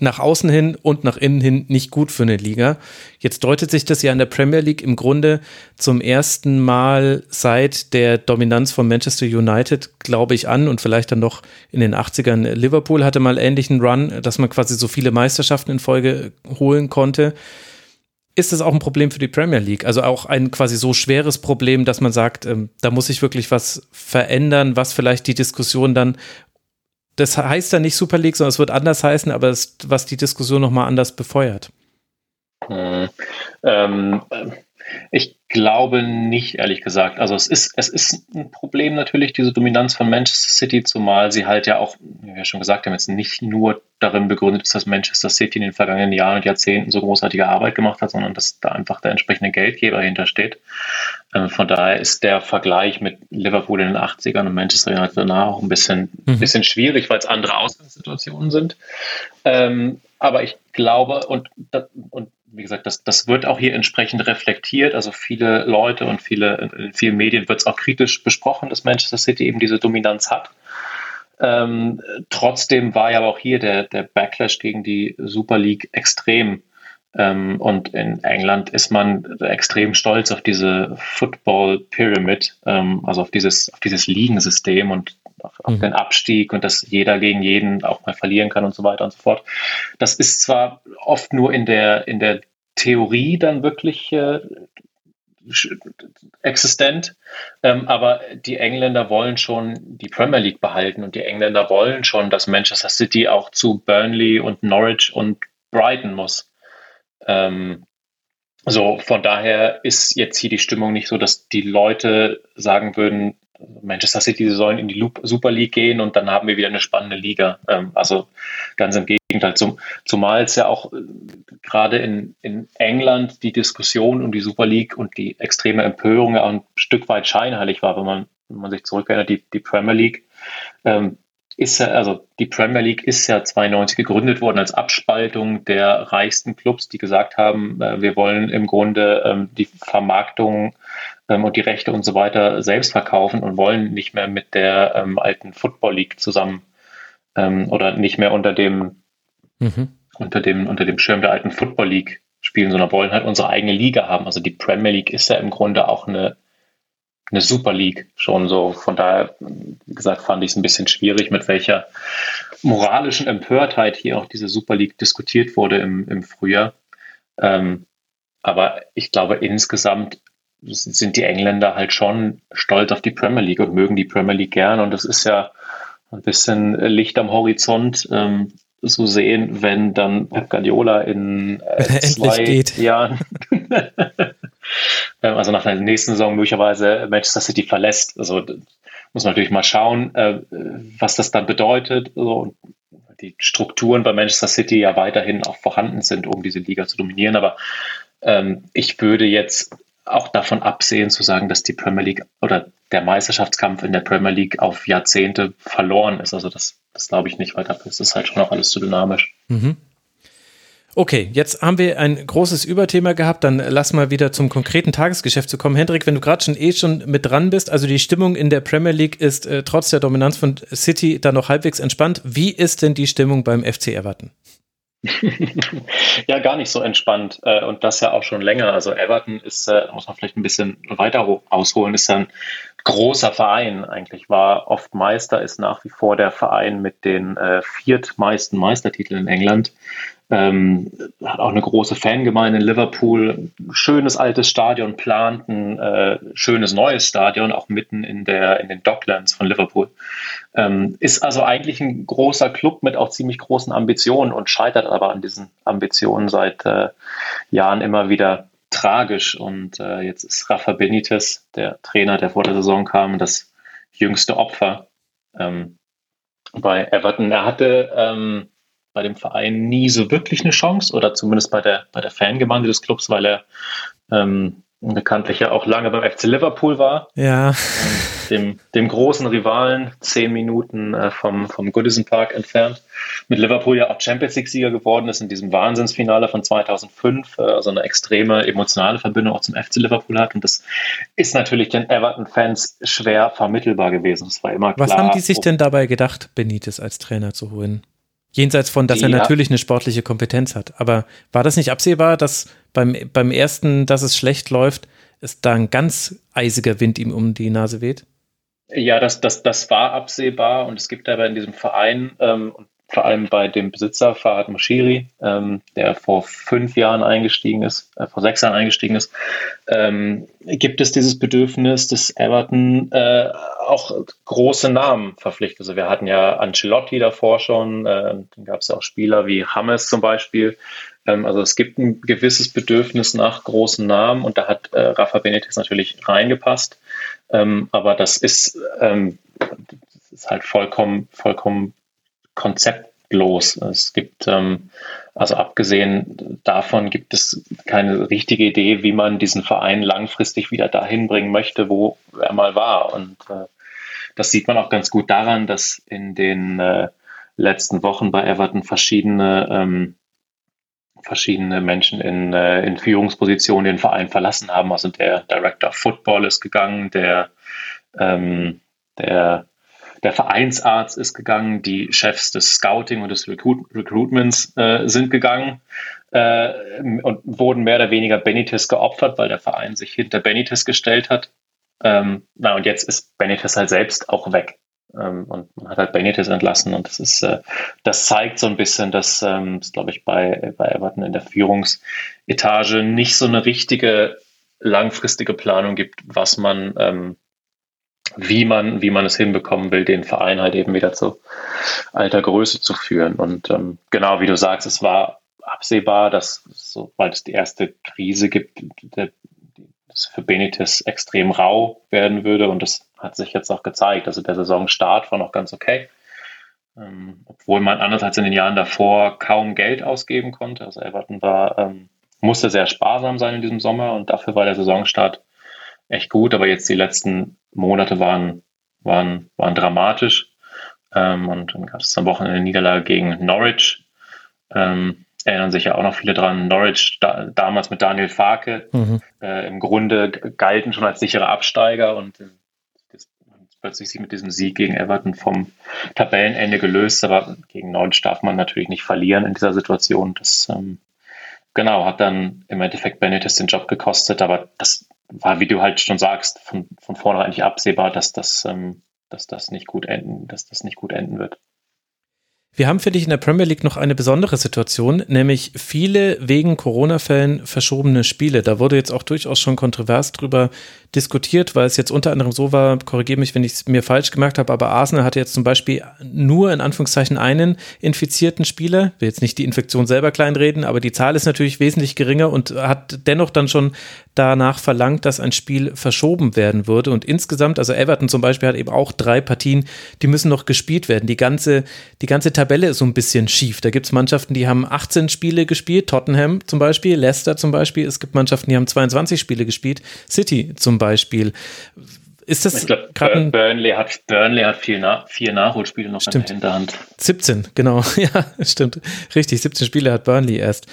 nach außen hin und nach innen hin nicht gut für eine Liga. Jetzt deutet sich das ja in der Premier League im Grunde zum ersten Mal seit der Dominanz von Manchester United, glaube ich, an und vielleicht dann noch in den 80ern. Liverpool hatte mal ähnlichen Run, dass man quasi so viele Meisterschaften in Folge holen konnte. Ist das auch ein Problem für die Premier League? Also auch ein quasi so schweres Problem, dass man sagt, ähm, da muss sich wirklich was verändern, was vielleicht die Diskussion dann das heißt ja nicht Super League, sondern es wird anders heißen, aber es, was die Diskussion nochmal anders befeuert. Hm. Ähm, Ich glaube nicht, ehrlich gesagt. Also es ist, es ist ein Problem natürlich, diese Dominanz von Manchester City, zumal sie halt ja auch, wie wir schon gesagt haben, jetzt nicht nur darin begründet ist, dass Manchester City in den vergangenen Jahren und Jahrzehnten so großartige Arbeit gemacht hat, sondern dass da einfach der entsprechende Geldgeber hintersteht. Ähm, von daher ist der Vergleich mit Liverpool in den 80ern und Manchester United danach auch ein bisschen, mhm. bisschen schwierig, weil es andere Ausgangssituationen sind. Ähm, aber ich glaube, und, und wie gesagt, das, das wird auch hier entsprechend reflektiert. Also viele Leute und viele, in vielen Medien wird es auch kritisch besprochen, dass Manchester City eben diese Dominanz hat. Ähm, trotzdem war ja auch hier der, der Backlash gegen die Super League extrem. Ähm, und in England ist man extrem stolz auf diese Football Pyramid, ähm, also auf dieses, auf dieses Ligensystem und auf, auf mhm. den Abstieg und dass jeder gegen jeden auch mal verlieren kann und so weiter und so fort. Das ist zwar oft nur in der, in der Theorie dann wirklich äh, existent, ähm, aber die Engländer wollen schon die Premier League behalten und die Engländer wollen schon, dass Manchester City auch zu Burnley und Norwich und Brighton muss. Ähm, so, von daher ist jetzt hier die Stimmung nicht so, dass die Leute sagen würden, Manchester City sollen in die Super League gehen und dann haben wir wieder eine spannende Liga. Ähm, also ganz im Gegenteil, zum, zumal es ja auch äh, gerade in, in England die Diskussion um die Super League und die extreme Empörung ja ein Stück weit scheinheilig war, wenn man, wenn man sich zurückerinnert, die, die Premier League. Ähm, ist ja, also die Premier League ist ja 92 gegründet worden als Abspaltung der reichsten Clubs, die gesagt haben, äh, wir wollen im Grunde ähm, die Vermarktung und die Rechte und so weiter selbst verkaufen und wollen nicht mehr mit der ähm, alten Football League zusammen ähm, oder nicht mehr unter dem, mhm. unter dem, unter dem Schirm der alten Football League spielen, sondern wollen halt unsere eigene Liga haben. Also die Premier League ist ja im Grunde auch eine eine Super League schon so. Von daher, wie gesagt, fand ich es ein bisschen schwierig, mit welcher moralischen Empörtheit hier auch diese Super League diskutiert wurde im, im Frühjahr. Ähm, aber ich glaube, insgesamt sind die Engländer halt schon stolz auf die Premier League und mögen die Premier League gern. Und das ist ja ein bisschen Licht am Horizont ähm, so sehen, wenn dann Pep Guardiola in äh, zwei Jahren Ähm, also nach der nächsten Saison möglicherweise Manchester City verlässt. Also muss man natürlich mal schauen, äh, was das dann bedeutet. Also, die Strukturen bei Manchester City ja weiterhin auch vorhanden sind, um diese Liga zu dominieren. Aber ähm, ich würde jetzt auch davon absehen zu sagen, dass die Premier League oder der Meisterschaftskampf in der Premier League auf Jahrzehnte verloren ist. Also das, das glaube ich nicht weiter. Es ist halt schon auch alles zu dynamisch. Mhm. Okay, jetzt haben wir ein großes Überthema gehabt, dann lass mal wieder zum konkreten Tagesgeschäft zu kommen. Hendrik, wenn du gerade schon eh schon mit dran bist, also die Stimmung in der Premier League ist äh, trotz der Dominanz von City da noch halbwegs entspannt. Wie ist denn die Stimmung beim FC Everton? ja, gar nicht so entspannt äh, und das ja auch schon länger. Also Everton ist, äh, muss man vielleicht ein bisschen weiter ausholen, ist ein großer Verein eigentlich, war oft Meister, ist nach wie vor der Verein mit den äh, viertmeisten Meistertiteln in England. Ähm, hat auch eine große Fangemeinde in Liverpool. Schönes altes Stadion, plant ein äh, schönes neues Stadion, auch mitten in, der, in den Docklands von Liverpool. Ähm, ist also eigentlich ein großer Club mit auch ziemlich großen Ambitionen und scheitert aber an diesen Ambitionen seit äh, Jahren immer wieder tragisch. Und äh, jetzt ist Rafa Benitez, der Trainer, der vor der Saison kam, das jüngste Opfer ähm, bei Everton. Er hatte ähm, bei dem Verein nie so wirklich eine Chance oder zumindest bei der, bei der Fangemeinde des Clubs, weil er ähm, bekanntlich ja auch lange beim FC Liverpool war. Ja. Ähm, dem, dem großen Rivalen, zehn Minuten äh, vom, vom Goodison Park entfernt. Mit Liverpool ja auch Champions League-Sieger geworden ist in diesem Wahnsinnsfinale von 2005, äh, also eine extreme emotionale Verbindung auch zum FC Liverpool hat. Und das ist natürlich den Everton-Fans schwer vermittelbar gewesen. Das war immer klar. Was haben die sich denn dabei gedacht, Benitez als Trainer zu holen? Jenseits von, dass ja. er natürlich eine sportliche Kompetenz hat. Aber war das nicht absehbar, dass beim, beim ersten, dass es schlecht läuft, es da ein ganz eisiger Wind ihm um die Nase weht? Ja, das, das, das war absehbar und es gibt aber in diesem Verein ähm, und vor allem bei dem Besitzer Farhad Moshiri, ähm, der vor fünf Jahren eingestiegen ist, äh, vor sechs Jahren eingestiegen ist, ähm, gibt es dieses Bedürfnis, dass Everton äh, auch große Namen verpflichtet. Also wir hatten ja Ancelotti davor schon, äh, dann gab es ja auch Spieler wie Hammes zum Beispiel, Ähm, also es gibt ein gewisses Bedürfnis nach großen Namen und da hat äh, Rafa Benitez natürlich reingepasst. Ähm, aber das ist, ähm, das ist halt vollkommen, vollkommen konzeptlos. Es gibt, ähm, also abgesehen davon gibt es keine richtige Idee, wie man diesen Verein langfristig wieder dahin bringen möchte, wo er mal war. Und äh, das sieht man auch ganz gut daran, dass in den äh, letzten Wochen bei Everton verschiedene ähm, verschiedene Menschen in, äh, in Führungspositionen den Verein verlassen haben. Also der Director of Football ist gegangen, der, ähm, der, der Vereinsarzt ist gegangen, die Chefs des Scouting und des Recruit Recruitments äh, sind gegangen äh, und wurden mehr oder weniger Benitez geopfert, weil der Verein sich hinter Benitez gestellt hat. Ähm, na, und jetzt ist Benitez halt selbst auch weg. Ähm, und man hat halt Benitez entlassen. Und das ist, äh, das zeigt so ein bisschen, dass ähm, es, glaube ich, bei, bei Everton in der Führungsetage nicht so eine richtige langfristige Planung gibt, was man, ähm, wie man, wie man es hinbekommen will, den Verein halt eben wieder zu alter Größe zu führen. Und ähm, genau wie du sagst, es war absehbar, dass sobald es die erste Krise gibt, der das für Benitez extrem rau werden würde. Und das hat sich jetzt auch gezeigt. Also der Saisonstart war noch ganz okay. Ähm, obwohl man anders als in den Jahren davor kaum Geld ausgeben konnte. Also Everton war, ähm, musste sehr sparsam sein in diesem Sommer und dafür war der Saisonstart echt gut. Aber jetzt die letzten Monate waren, waren, waren dramatisch. Ähm, und dann gab es am Wochenende eine Niederlage gegen Norwich. Ähm, erinnern sich ja auch noch viele dran, Norwich da, damals mit Daniel Farke mhm. äh, im Grunde galten schon als sichere Absteiger und äh, das, plötzlich sich mit diesem Sieg gegen Everton vom Tabellenende gelöst, aber gegen Norwich darf man natürlich nicht verlieren in dieser Situation. Das ähm, genau hat dann im Endeffekt Benitez den Job gekostet, aber das war, wie du halt schon sagst, von, von vornherein nicht absehbar, dass das, ähm, dass das nicht gut enden, dass das nicht gut enden wird. Wir haben für dich in der Premier League noch eine besondere Situation, nämlich viele wegen Corona-Fällen verschobene Spiele. Da wurde jetzt auch durchaus schon kontrovers drüber diskutiert, weil es jetzt unter anderem so war, korrigiere mich, wenn ich es mir falsch gemerkt habe, aber Arsenal hatte jetzt zum Beispiel nur in Anführungszeichen einen infizierten Spieler. Will jetzt nicht die Infektion selber kleinreden, aber die Zahl ist natürlich wesentlich geringer und hat dennoch dann schon danach verlangt, dass ein Spiel verschoben werden würde. Und insgesamt, also Everton zum Beispiel hat eben auch drei Partien, die müssen noch gespielt werden. Die ganze, die ganze Tabelle ist so ein bisschen schief. Da gibt es Mannschaften, die haben 18 Spiele gespielt, Tottenham zum Beispiel, Leicester zum Beispiel. Es gibt Mannschaften, die haben 22 Spiele gespielt, City zum Beispiel. Ist das gerade Burnley hat Burnley hat vier, Na vier Nachholspiele noch stimmt. in der Hinterhand. 17, genau. Ja, stimmt. Richtig, 17 Spiele hat Burnley erst.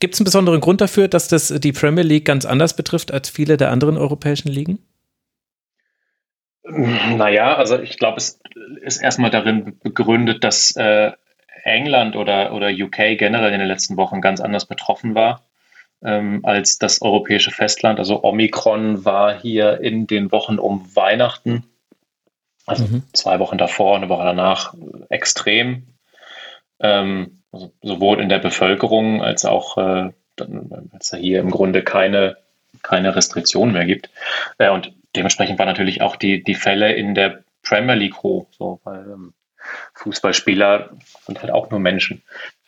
Gibt es einen besonderen Grund dafür, dass das die Premier League ganz anders betrifft als viele der anderen europäischen Ligen? Naja, also ich glaube, es ist erstmal darin begründet, dass äh, England oder, oder UK generell in den letzten Wochen ganz anders betroffen war ähm, als das europäische Festland. Also Omikron war hier in den Wochen um Weihnachten, also mhm. zwei Wochen davor, eine Woche danach, extrem. Ähm, also sowohl in der Bevölkerung als auch, äh, als es hier im Grunde keine, keine Restriktionen mehr gibt. Äh, und dementsprechend waren natürlich auch die, die Fälle in der Premier League hoch, so, weil ähm, Fußballspieler sind halt auch nur Menschen.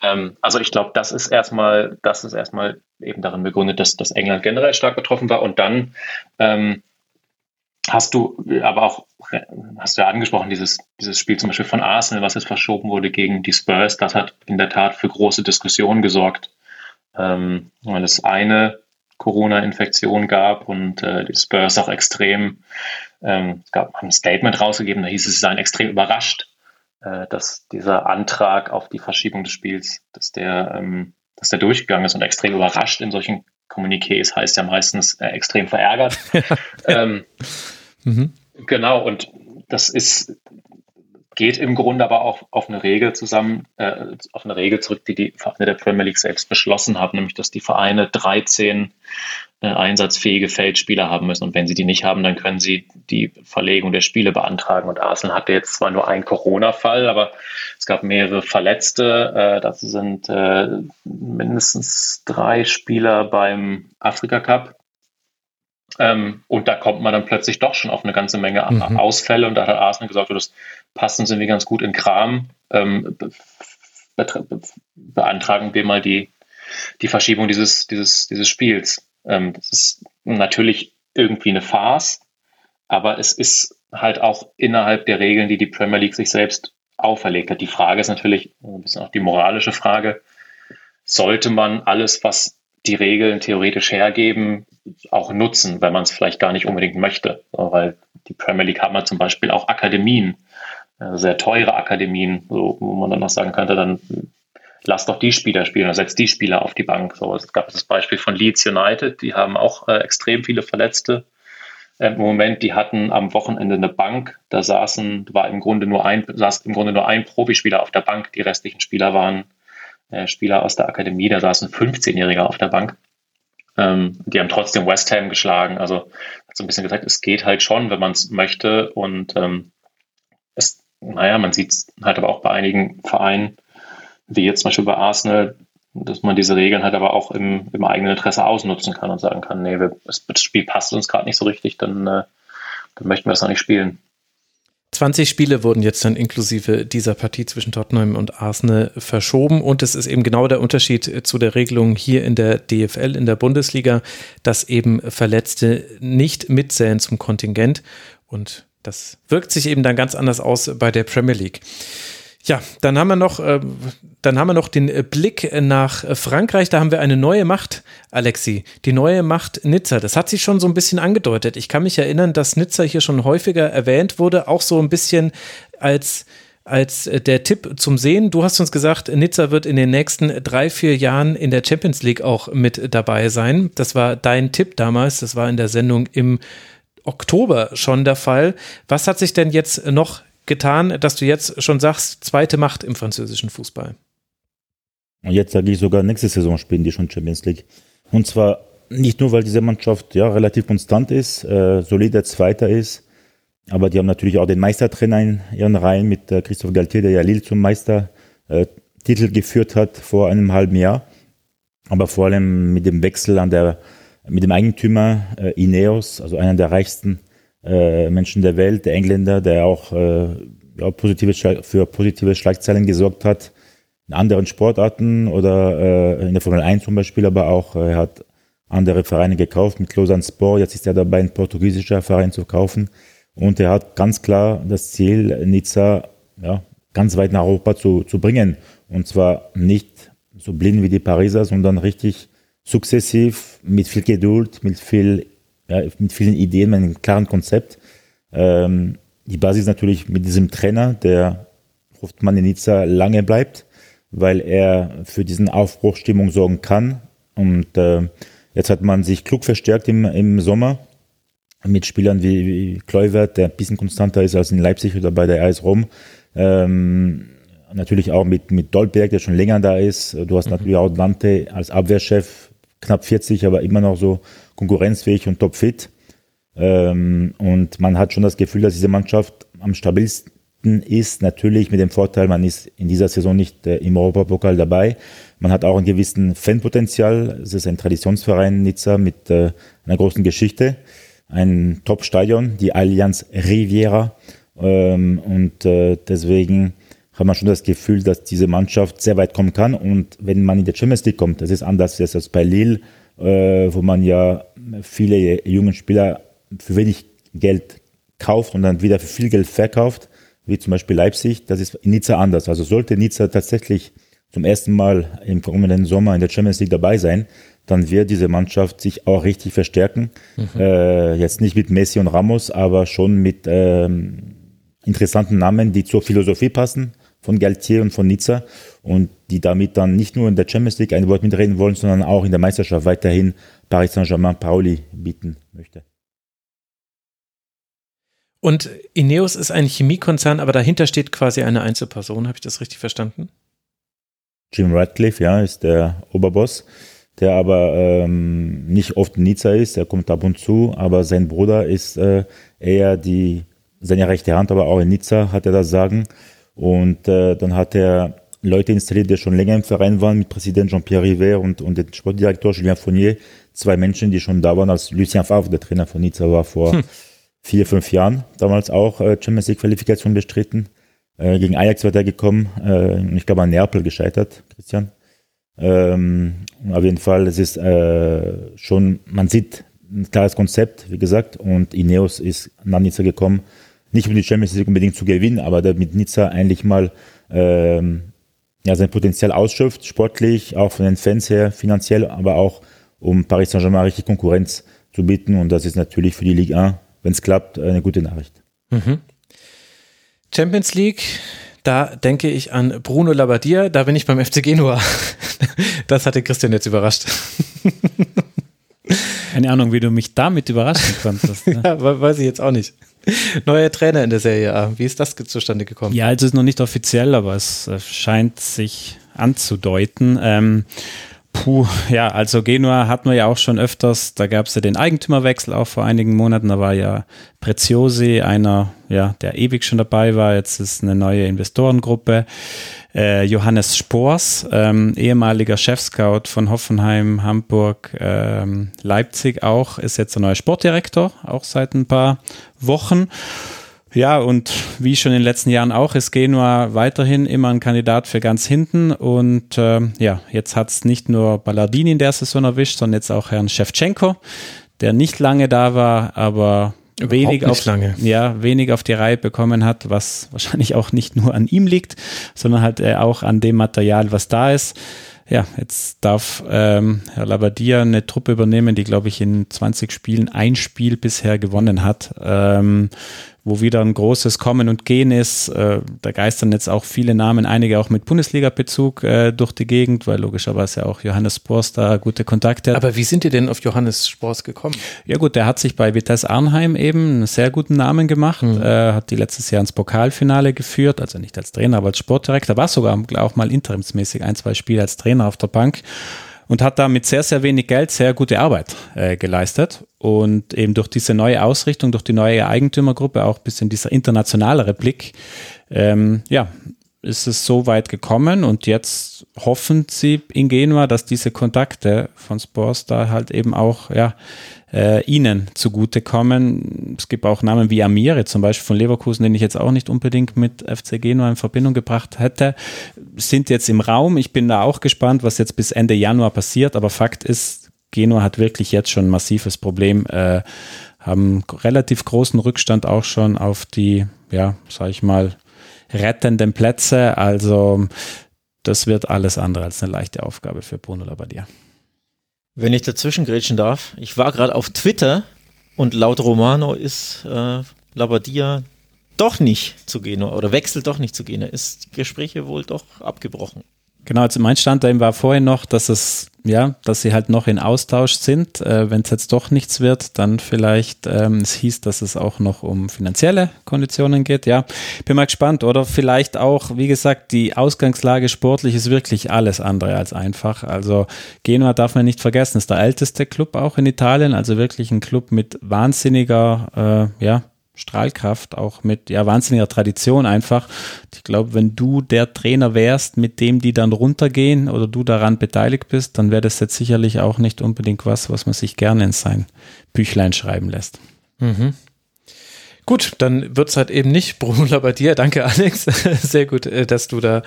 Ähm, also ich glaube, das ist erstmal, das ist erstmal eben darin begründet, dass, dass England generell stark betroffen war. Und dann ähm, hast du aber auch, hast du ja angesprochen, dieses, dieses Spiel zum Beispiel von Arsenal, was jetzt verschoben wurde gegen die Spurs, das hat in der Tat für große Diskussionen gesorgt. Ähm, weil es eine Corona-Infektion gab und äh, die Spurs auch extrem, ähm, es gab ein Statement rausgegeben, da hieß es, sie seien extrem überrascht, äh, dass dieser Antrag auf die Verschiebung des Spiels, dass der, ähm, dass der durchgegangen ist und extrem überrascht in solchen Kommuniqués heißt ja meistens äh, extrem verärgert. ähm, mhm. Genau, und das ist, geht im Grunde aber auch auf eine Regel zusammen, äh, auf eine Regel zurück, die die Vereine der Premier League selbst beschlossen haben, nämlich dass die Vereine 13 äh, einsatzfähige Feldspieler haben müssen. Und wenn sie die nicht haben, dann können sie die Verlegung der Spiele beantragen. Und Arsenal hatte jetzt zwar nur einen Corona-Fall, aber es gab mehrere Verletzte. Äh, das sind äh, mindestens drei Spieler beim Afrika Cup. Ähm, und da kommt man dann plötzlich doch schon auf eine ganze Menge mhm. Ausfälle. Und da hat Arsenal gesagt, das passen sie mir ganz gut in Kram. Ähm, beantragen wir mal die, die Verschiebung dieses, dieses, dieses Spiels. Ähm, das ist natürlich irgendwie eine Farce, aber es ist halt auch innerhalb der Regeln, die die Premier League sich selbst auferlegt hat. Die Frage ist natürlich ein bisschen auch die moralische Frage. Sollte man alles, was die Regeln theoretisch hergeben, auch nutzen, wenn man es vielleicht gar nicht unbedingt möchte? Weil die Premier League hat man zum Beispiel auch Akademien, äh, sehr teure Akademien, so, wo man dann noch sagen könnte, dann lass doch die Spieler spielen oder setz die Spieler auf die Bank. So, es gab das Beispiel von Leeds United, die haben auch äh, extrem viele Verletzte äh, im Moment. Die hatten am Wochenende eine Bank, da saßen, war im Grunde nur ein, saß im Grunde nur ein Profispieler auf der Bank. Die restlichen Spieler waren äh, Spieler aus der Akademie, da saßen 15-Jähriger auf der Bank. Ähm, die haben trotzdem West Ham geschlagen. Also hat so ein bisschen gesagt, es geht halt schon, wenn man es möchte. Und ähm, es, naja, man sieht es halt aber auch bei einigen Vereinen, wie jetzt zum Beispiel bei Arsenal, dass man diese Regeln halt aber auch im, im eigenen Interesse ausnutzen kann und sagen kann, nee, wir, das Spiel passt uns gerade nicht so richtig, dann, äh, dann möchten wir es noch nicht spielen. 20 Spiele wurden jetzt dann inklusive dieser Partie zwischen Tottenham und Arsenal verschoben. Und es ist eben genau der Unterschied zu der Regelung hier in der DFL, in der Bundesliga, dass eben Verletzte nicht mitzählen zum Kontingent. Und das wirkt sich eben dann ganz anders aus bei der Premier League. Ja, dann haben wir noch, äh, dann haben wir noch den Blick nach Frankreich. Da haben wir eine neue Macht, Alexi. Die neue Macht Nizza. Das hat sich schon so ein bisschen angedeutet. Ich kann mich erinnern, dass Nizza hier schon häufiger erwähnt wurde, auch so ein bisschen als als der Tipp zum Sehen. Du hast uns gesagt, Nizza wird in den nächsten drei, vier Jahren in der Champions League auch mit dabei sein. Das war dein Tipp damals. Das war in der Sendung im Oktober schon der Fall. Was hat sich denn jetzt noch getan, dass du jetzt schon sagst, zweite Macht im französischen Fußball? Und jetzt sage ich sogar, nächste Saison spielen die schon Champions League. Und zwar nicht nur, weil diese Mannschaft ja relativ konstant ist, äh, solider Zweiter ist, aber die haben natürlich auch den Meistertrainer in ihren Reihen mit äh, Christophe Galtier, der ja Lille zum Meistertitel äh, geführt hat vor einem halben Jahr. Aber vor allem mit dem Wechsel an der, mit dem Eigentümer äh, Ineos, also einer der reichsten äh, Menschen der Welt, der Engländer, der auch äh, ja, positive, für positive Schlagzeilen gesorgt hat in anderen Sportarten oder äh, in der Formel 1 zum Beispiel, aber auch äh, er hat andere Vereine gekauft mit Lausanne Sport. Jetzt ist er dabei, ein portugiesischer Verein zu kaufen. Und er hat ganz klar das Ziel, Nizza ja, ganz weit nach Europa zu, zu bringen. Und zwar nicht so blind wie die Pariser, sondern richtig sukzessiv, mit viel Geduld, mit viel ja, mit vielen Ideen, mit einem klaren Konzept. Ähm, die Basis natürlich mit diesem Trainer, der hofft man in Nizza lange bleibt, weil er für diesen Aufbruchstimmung sorgen kann. Und äh, jetzt hat man sich klug verstärkt im, im Sommer mit Spielern wie, wie Kluivert, der ein bisschen konstanter ist als in Leipzig oder bei der AS Rom. Ähm, natürlich auch mit, mit Dolberg, der schon länger da ist. Du hast mhm. natürlich auch Dante als Abwehrchef, knapp 40, aber immer noch so konkurrenzfähig und topfit. Ähm, und man hat schon das Gefühl, dass diese Mannschaft am stabilsten ist. Natürlich mit dem Vorteil, man ist in dieser Saison nicht äh, im Europapokal dabei. Man hat auch ein gewissen Fanpotenzial. Es ist ein Traditionsverein Nizza mit äh, einer großen Geschichte. Ein Top-Stadion, die Allianz Riviera. Ähm, und äh, deswegen hat man schon das Gefühl, dass diese Mannschaft sehr weit kommen kann. Und wenn man in der Champions League kommt, das ist anders als bei Lille äh, wo man ja viele junge Spieler für wenig Geld kauft und dann wieder für viel Geld verkauft, wie zum Beispiel Leipzig. Das ist in Nizza anders. Also sollte Nizza tatsächlich zum ersten Mal im kommenden Sommer in der Champions League dabei sein, dann wird diese Mannschaft sich auch richtig verstärken. Mhm. Äh, jetzt nicht mit Messi und Ramos, aber schon mit ähm, interessanten Namen, die zur Philosophie passen von Galtier und von Nizza und die damit dann nicht nur in der Champions League ein Wort mitreden wollen, sondern auch in der Meisterschaft weiterhin Paris Saint-Germain Pauli bieten möchte. Und Ineos ist ein Chemiekonzern, aber dahinter steht quasi eine Einzelperson. Habe ich das richtig verstanden? Jim Radcliffe, ja, ist der Oberboss, der aber ähm, nicht oft in Nizza ist. Er kommt ab und zu, aber sein Bruder ist äh, eher die, seine rechte Hand, aber auch in Nizza hat er das Sagen. Und äh, dann hat er Leute installiert, die schon länger im Verein waren, mit Präsident Jean-Pierre River und, und dem Sportdirektor Julien Fournier. Zwei Menschen, die schon da waren, als Lucien Favre, der Trainer von Nizza war vor hm. vier, fünf Jahren, damals auch äh, Champions League Qualifikation bestritten. äh, gegen Ajax weitergekommen. Äh, ich glaube an Neapel gescheitert, Christian. Ähm, auf jeden Fall, es ist äh, schon, man sieht ein klares Konzept, wie gesagt, und Ineos ist nach Nizza gekommen, nicht um die Champions League unbedingt zu gewinnen, aber damit Nizza eigentlich mal ähm, ja, sein Potenzial ausschöpft, sportlich, auch von den Fans her, finanziell, aber auch um Paris Saint-Germain richtig Konkurrenz zu bieten. Und das ist natürlich für die Ligue 1, wenn es klappt, eine gute Nachricht. Mhm. Champions League, da denke ich an Bruno Labbadia, da bin ich beim FC Genua. Das hatte Christian jetzt überrascht. Keine Ahnung, wie du mich damit überraschen konntest. Ne? ja, weiß ich jetzt auch nicht. Neuer Trainer in der Serie A. Wie ist das zustande gekommen? Ja, also ist noch nicht offiziell, aber es äh, scheint sich anzudeuten. Ähm, Puh, ja, also Genua hatten wir ja auch schon öfters, da gab es ja den Eigentümerwechsel auch vor einigen Monaten, da war ja Preziosi einer, ja, der ewig schon dabei war, jetzt ist eine neue Investorengruppe. Äh, Johannes Spors, ähm, ehemaliger Chefscout von Hoffenheim, Hamburg, ähm, Leipzig auch, ist jetzt der neue Sportdirektor, auch seit ein paar Wochen. Ja, und wie schon in den letzten Jahren auch, ist Genua weiterhin immer ein Kandidat für ganz hinten. Und äh, ja, jetzt hat es nicht nur Ballardini in der Saison erwischt, sondern jetzt auch Herrn Shevchenko, der nicht lange da war, aber wenig auf, lange. Ja, wenig auf die Reihe bekommen hat, was wahrscheinlich auch nicht nur an ihm liegt, sondern halt äh, auch an dem Material, was da ist. Ja, jetzt darf ähm, Herr Labadia eine Truppe übernehmen, die, glaube ich, in 20 Spielen ein Spiel bisher gewonnen hat. Ähm, wo wieder ein großes Kommen und Gehen ist. Äh, da geistern jetzt auch viele Namen, einige auch mit Bundesliga-Bezug äh, durch die Gegend, weil logischerweise auch Johannes Spors da gute Kontakte hat. Aber wie sind ihr denn auf Johannes Spors gekommen? Ja gut, der hat sich bei Vitesse Arnheim eben einen sehr guten Namen gemacht, mhm. äh, hat die letztes Jahr ins Pokalfinale geführt, also nicht als Trainer, aber als Sportdirektor, war sogar auch mal interimsmäßig ein, zwei Spiele als Trainer auf der Bank und hat da mit sehr, sehr wenig Geld sehr gute Arbeit äh, geleistet. Und eben durch diese neue Ausrichtung, durch die neue Eigentümergruppe, auch ein bisschen dieser internationalere Blick, ähm, ja, ist es so weit gekommen und jetzt hoffen sie in Genua, dass diese Kontakte von Spors da halt eben auch, ja, äh, ihnen zugutekommen. Es gibt auch Namen wie Amire zum Beispiel von Leverkusen, den ich jetzt auch nicht unbedingt mit FC Genua in Verbindung gebracht hätte, sind jetzt im Raum. Ich bin da auch gespannt, was jetzt bis Ende Januar passiert, aber Fakt ist, Genua hat wirklich jetzt schon ein massives Problem, äh, haben relativ großen Rückstand auch schon auf die, ja, sag ich mal, rettenden Plätze. Also das wird alles andere als eine leichte Aufgabe für Bruno Labbadia. Wenn ich dazwischen grätschen darf, ich war gerade auf Twitter und laut Romano ist äh, Labadia doch nicht zu Genua oder wechselt doch nicht zu Genua. Ist Gespräche wohl doch abgebrochen. Genau, also mein Stand da war vorhin noch, dass es, ja, dass sie halt noch in Austausch sind. Äh, Wenn es jetzt doch nichts wird, dann vielleicht, ähm, es hieß, dass es auch noch um finanzielle Konditionen geht. Ja, bin mal gespannt. Oder vielleicht auch, wie gesagt, die Ausgangslage sportlich ist wirklich alles andere als einfach. Also Genua darf man nicht vergessen, ist der älteste Club auch in Italien, also wirklich ein Club mit wahnsinniger, äh, ja, Strahlkraft, auch mit ja wahnsinniger Tradition einfach. Ich glaube, wenn du der Trainer wärst, mit dem die dann runtergehen oder du daran beteiligt bist, dann wäre das jetzt sicherlich auch nicht unbedingt was, was man sich gerne in sein Büchlein schreiben lässt. Mhm. Gut, dann wird es halt eben nicht Bruno bei dir. Danke, Alex. Sehr gut, äh, dass du da.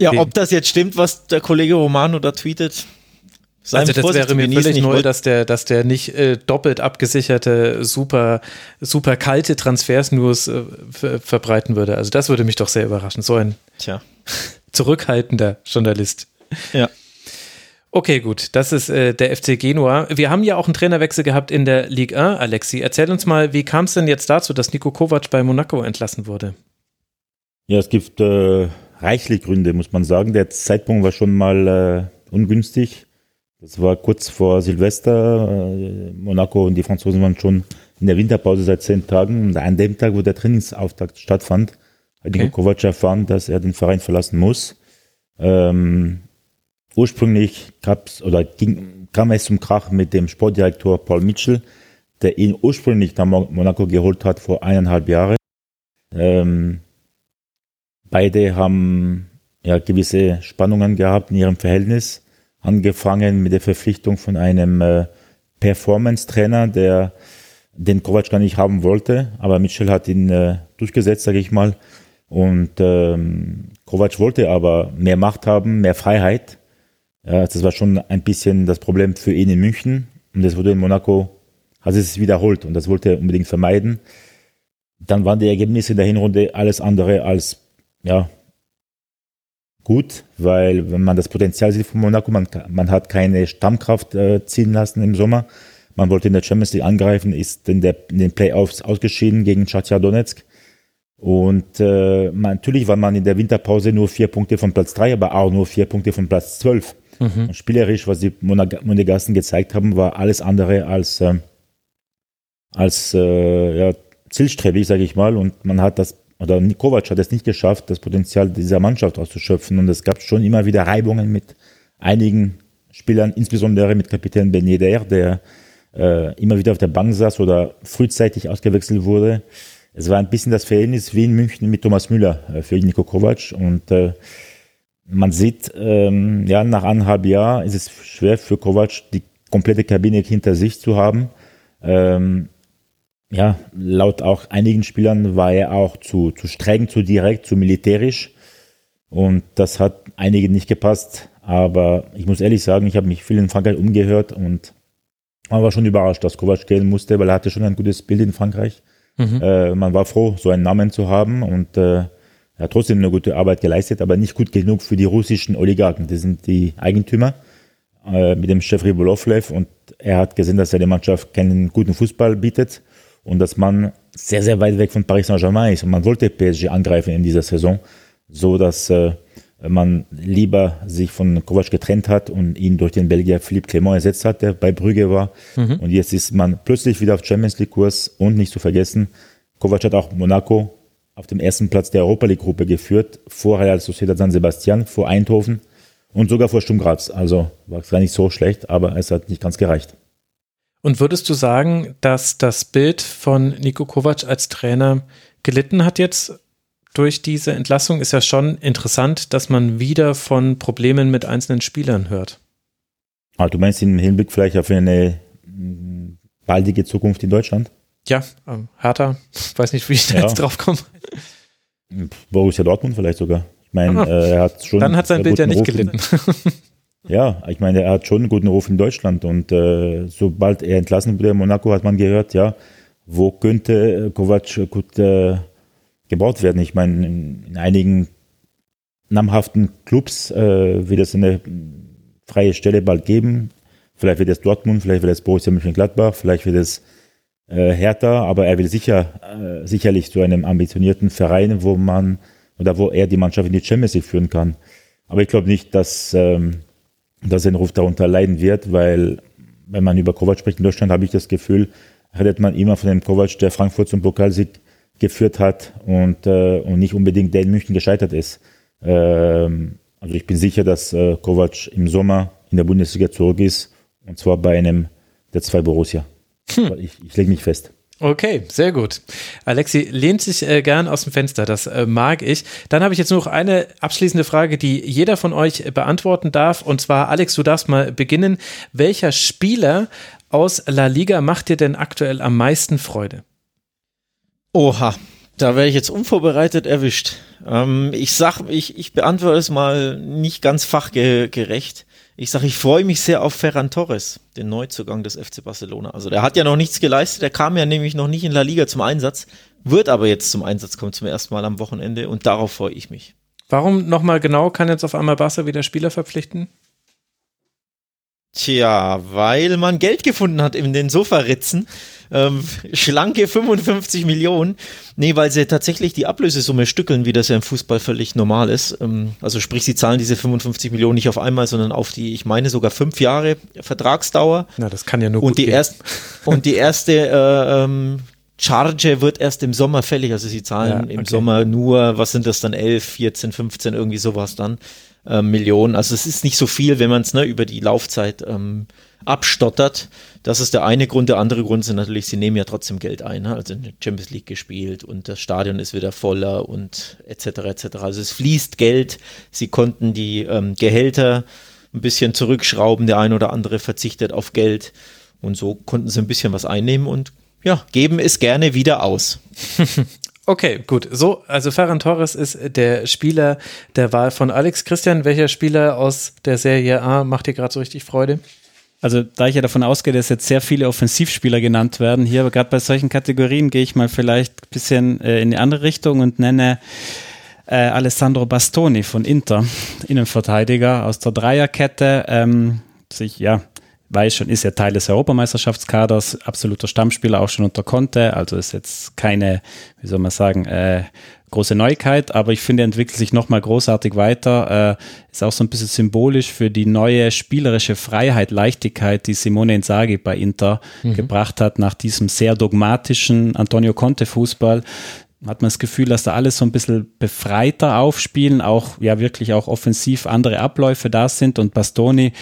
Ja, ob das jetzt stimmt, was der Kollege Romano da tweetet, Sei also das wäre mir völlig neu, dass der, dass der nicht äh, doppelt abgesicherte, super, super kalte Transfers-News äh, verbreiten würde. Also das würde mich doch sehr überraschen. So ein Tja. zurückhaltender Journalist. Ja. Okay, gut. Das ist äh, der FC Genua. Wir haben ja auch einen Trainerwechsel gehabt in der Ligue 1, Alexi. Erzähl uns mal, wie kam es denn jetzt dazu, dass Nico Kovac bei Monaco entlassen wurde? Ja, es gibt äh, reichlich Gründe, muss man sagen. Der Zeitpunkt war schon mal äh, ungünstig. Das war kurz vor Silvester. Äh, Monaco und die Franzosen waren schon in der Winterpause seit zehn Tagen. Und an dem Tag, wo der Trainingsauftakt stattfand, hat okay. Kovac erfahren, dass er den Verein verlassen muss. Ähm, ursprünglich gab's oder ging, kam es zum Krach mit dem Sportdirektor Paul Mitchell, der ihn ursprünglich nach Monaco geholt hat vor eineinhalb Jahren. Ähm, beide haben ja gewisse Spannungen gehabt in ihrem Verhältnis angefangen mit der Verpflichtung von einem äh, Performance-Trainer, der den Kovac gar nicht haben wollte, aber Mitchell hat ihn äh, durchgesetzt, sage ich mal. Und ähm, Kovac wollte aber mehr Macht haben, mehr Freiheit. Ja, das war schon ein bisschen das Problem für ihn in München. Und das wurde in Monaco, hat es wiederholt und das wollte er unbedingt vermeiden. Dann waren die Ergebnisse der Hinrunde alles andere als ja, gut, weil wenn man das Potenzial sieht von Monaco, man, man hat keine Stammkraft äh, ziehen lassen im Sommer. Man wollte in der Champions League angreifen, ist in, der, in den Playoffs ausgeschieden gegen Chatia Donetsk. Und äh, man, natürlich war man in der Winterpause nur vier Punkte von Platz drei, aber auch nur vier Punkte von Platz zwölf. Mhm. Und spielerisch, was die Monegassen gezeigt haben, war alles andere als, äh, als äh, ja, zielstrebig, sage ich mal. Und man hat das oder Kovac hat es nicht geschafft, das Potenzial dieser Mannschaft auszuschöpfen. Und es gab schon immer wieder Reibungen mit einigen Spielern, insbesondere mit Kapitän Ben Yedder, der äh, immer wieder auf der Bank saß oder frühzeitig ausgewechselt wurde. Es war ein bisschen das Verhältnis wie in München mit Thomas Müller äh, für Niko Kovac. Und äh, man sieht, ähm, ja, nach anderthalb Jahren ist es schwer für Kovac, die komplette Kabine hinter sich zu haben. Ähm, ja, laut auch einigen Spielern war er auch zu, zu streng, zu direkt, zu militärisch. Und das hat einigen nicht gepasst. Aber ich muss ehrlich sagen, ich habe mich viel in Frankreich umgehört und man war schon überrascht, dass Kovac gehen musste, weil er hatte schon ein gutes Bild in Frankreich. Mhm. Äh, man war froh, so einen Namen zu haben und äh, er hat trotzdem eine gute Arbeit geleistet, aber nicht gut genug für die russischen Oligarchen. Das sind die Eigentümer äh, mit dem Chef Ribolovlev und er hat gesehen, dass er der Mannschaft keinen guten Fußball bietet und dass man sehr, sehr weit weg von Paris Saint-Germain ist. Und man wollte PSG angreifen in dieser Saison, so dass äh, man lieber sich von Kovac getrennt hat und ihn durch den Belgier Philippe Clement ersetzt hat, der bei Brügge war. Mhm. Und jetzt ist man plötzlich wieder auf Champions League Kurs und nicht zu vergessen, Kovac hat auch Monaco auf dem ersten Platz der Europa League Gruppe geführt, vor Real Sociedad San Sebastian, vor Eindhoven und sogar vor Sturm Graz. Also war es gar nicht so schlecht, aber es hat nicht ganz gereicht. Und würdest du sagen, dass das Bild von Nico Kovac als Trainer gelitten hat jetzt durch diese Entlassung? Ist ja schon interessant, dass man wieder von Problemen mit einzelnen Spielern hört. Ah, du meinst im Hinblick vielleicht auf eine baldige Zukunft in Deutschland? Ja, ähm, Hertha, weiß nicht, wie ich da ja. jetzt drauf komme. Borussia Dortmund vielleicht sogar. Ich meine, ah, äh, er hat schon. Dann hat sein Bild ja nicht Ruf gelitten. Ja, ich meine, er hat schon einen guten Ruf in Deutschland und äh, sobald er entlassen wurde in Monaco, hat man gehört, ja, wo könnte Kovac gut äh, gebaut werden. Ich meine, in, in einigen namhaften Clubs äh, wird es eine freie Stelle bald geben. Vielleicht wird es Dortmund, vielleicht wird es Borussia Mönchengladbach, vielleicht wird es äh, Hertha, aber er will sicher äh, sicherlich zu einem ambitionierten Verein, wo man oder wo er die Mannschaft in die Champions League führen kann. Aber ich glaube nicht, dass ähm, dass sein Ruf darunter leiden wird, weil wenn man über Kovac spricht in Deutschland, habe ich das Gefühl, redet man immer von dem Kovac, der Frankfurt zum Pokalsieg geführt hat und, äh, und nicht unbedingt der in München gescheitert ist. Ähm, also ich bin sicher, dass äh, Kovac im Sommer in der Bundesliga zurück ist und zwar bei einem der zwei Borussia. Hm. Ich, ich lege mich fest. Okay, sehr gut. Alexi lehnt sich äh, gern aus dem Fenster, das äh, mag ich. Dann habe ich jetzt noch eine abschließende Frage, die jeder von euch beantworten darf. Und zwar, Alex, du darfst mal beginnen. Welcher Spieler aus La Liga macht dir denn aktuell am meisten Freude? Oha, da wäre ich jetzt unvorbereitet erwischt. Ähm, ich sag, ich, ich beantworte es mal nicht ganz fachgerecht. Ich sage, ich freue mich sehr auf Ferran Torres, den Neuzugang des FC Barcelona. Also der hat ja noch nichts geleistet, der kam ja nämlich noch nicht in La Liga zum Einsatz, wird aber jetzt zum Einsatz kommen zum ersten Mal am Wochenende und darauf freue ich mich. Warum nochmal genau kann jetzt auf einmal Barca wieder Spieler verpflichten? Tja, weil man Geld gefunden hat in den Sofaritzen. Ähm, schlanke 55 Millionen. Nee, weil sie tatsächlich die Ablösesumme stückeln, wie das ja im Fußball völlig normal ist. Ähm, also sprich, sie zahlen diese 55 Millionen nicht auf einmal, sondern auf die, ich meine sogar fünf Jahre Vertragsdauer. Na, das kann ja nur und gut die gehen. Erst, und die erste äh, ähm, Charge wird erst im Sommer fällig. Also sie zahlen ja, okay. im Sommer nur, was sind das dann, 11, 14, 15, irgendwie sowas dann äh, Millionen. Also es ist nicht so viel, wenn man es ne, über die Laufzeit ähm, abstottert. Das ist der eine Grund. Der andere Grund sind natürlich, sie nehmen ja trotzdem Geld ein. Ne? Also in der Champions League gespielt und das Stadion ist wieder voller und etc. etc. Also es fließt Geld. Sie konnten die ähm, Gehälter ein bisschen zurückschrauben. Der eine oder andere verzichtet auf Geld. Und so konnten sie ein bisschen was einnehmen und ja, geben es gerne wieder aus. Okay, gut. So, also Ferran Torres ist der Spieler der Wahl von Alex. Christian, welcher Spieler aus der Serie A macht dir gerade so richtig Freude? Also da ich ja davon ausgehe, dass jetzt sehr viele Offensivspieler genannt werden, hier aber gerade bei solchen Kategorien gehe ich mal vielleicht ein bisschen äh, in die andere Richtung und nenne äh, Alessandro Bastoni von Inter, Innenverteidiger aus der Dreierkette. Ähm, sich, ja, weiß schon, ist ja Teil des Europameisterschaftskaders, absoluter Stammspieler auch schon unter Conte, also ist jetzt keine, wie soll man sagen, äh, große Neuigkeit, aber ich finde, er entwickelt sich nochmal großartig weiter. Äh, ist auch so ein bisschen symbolisch für die neue spielerische Freiheit, Leichtigkeit, die Simone Inzaghi bei Inter mhm. gebracht hat nach diesem sehr dogmatischen Antonio Conte Fußball hat man das Gefühl, dass da alles so ein bisschen befreiter aufspielen, auch ja wirklich auch offensiv andere Abläufe da sind. Und Bastoni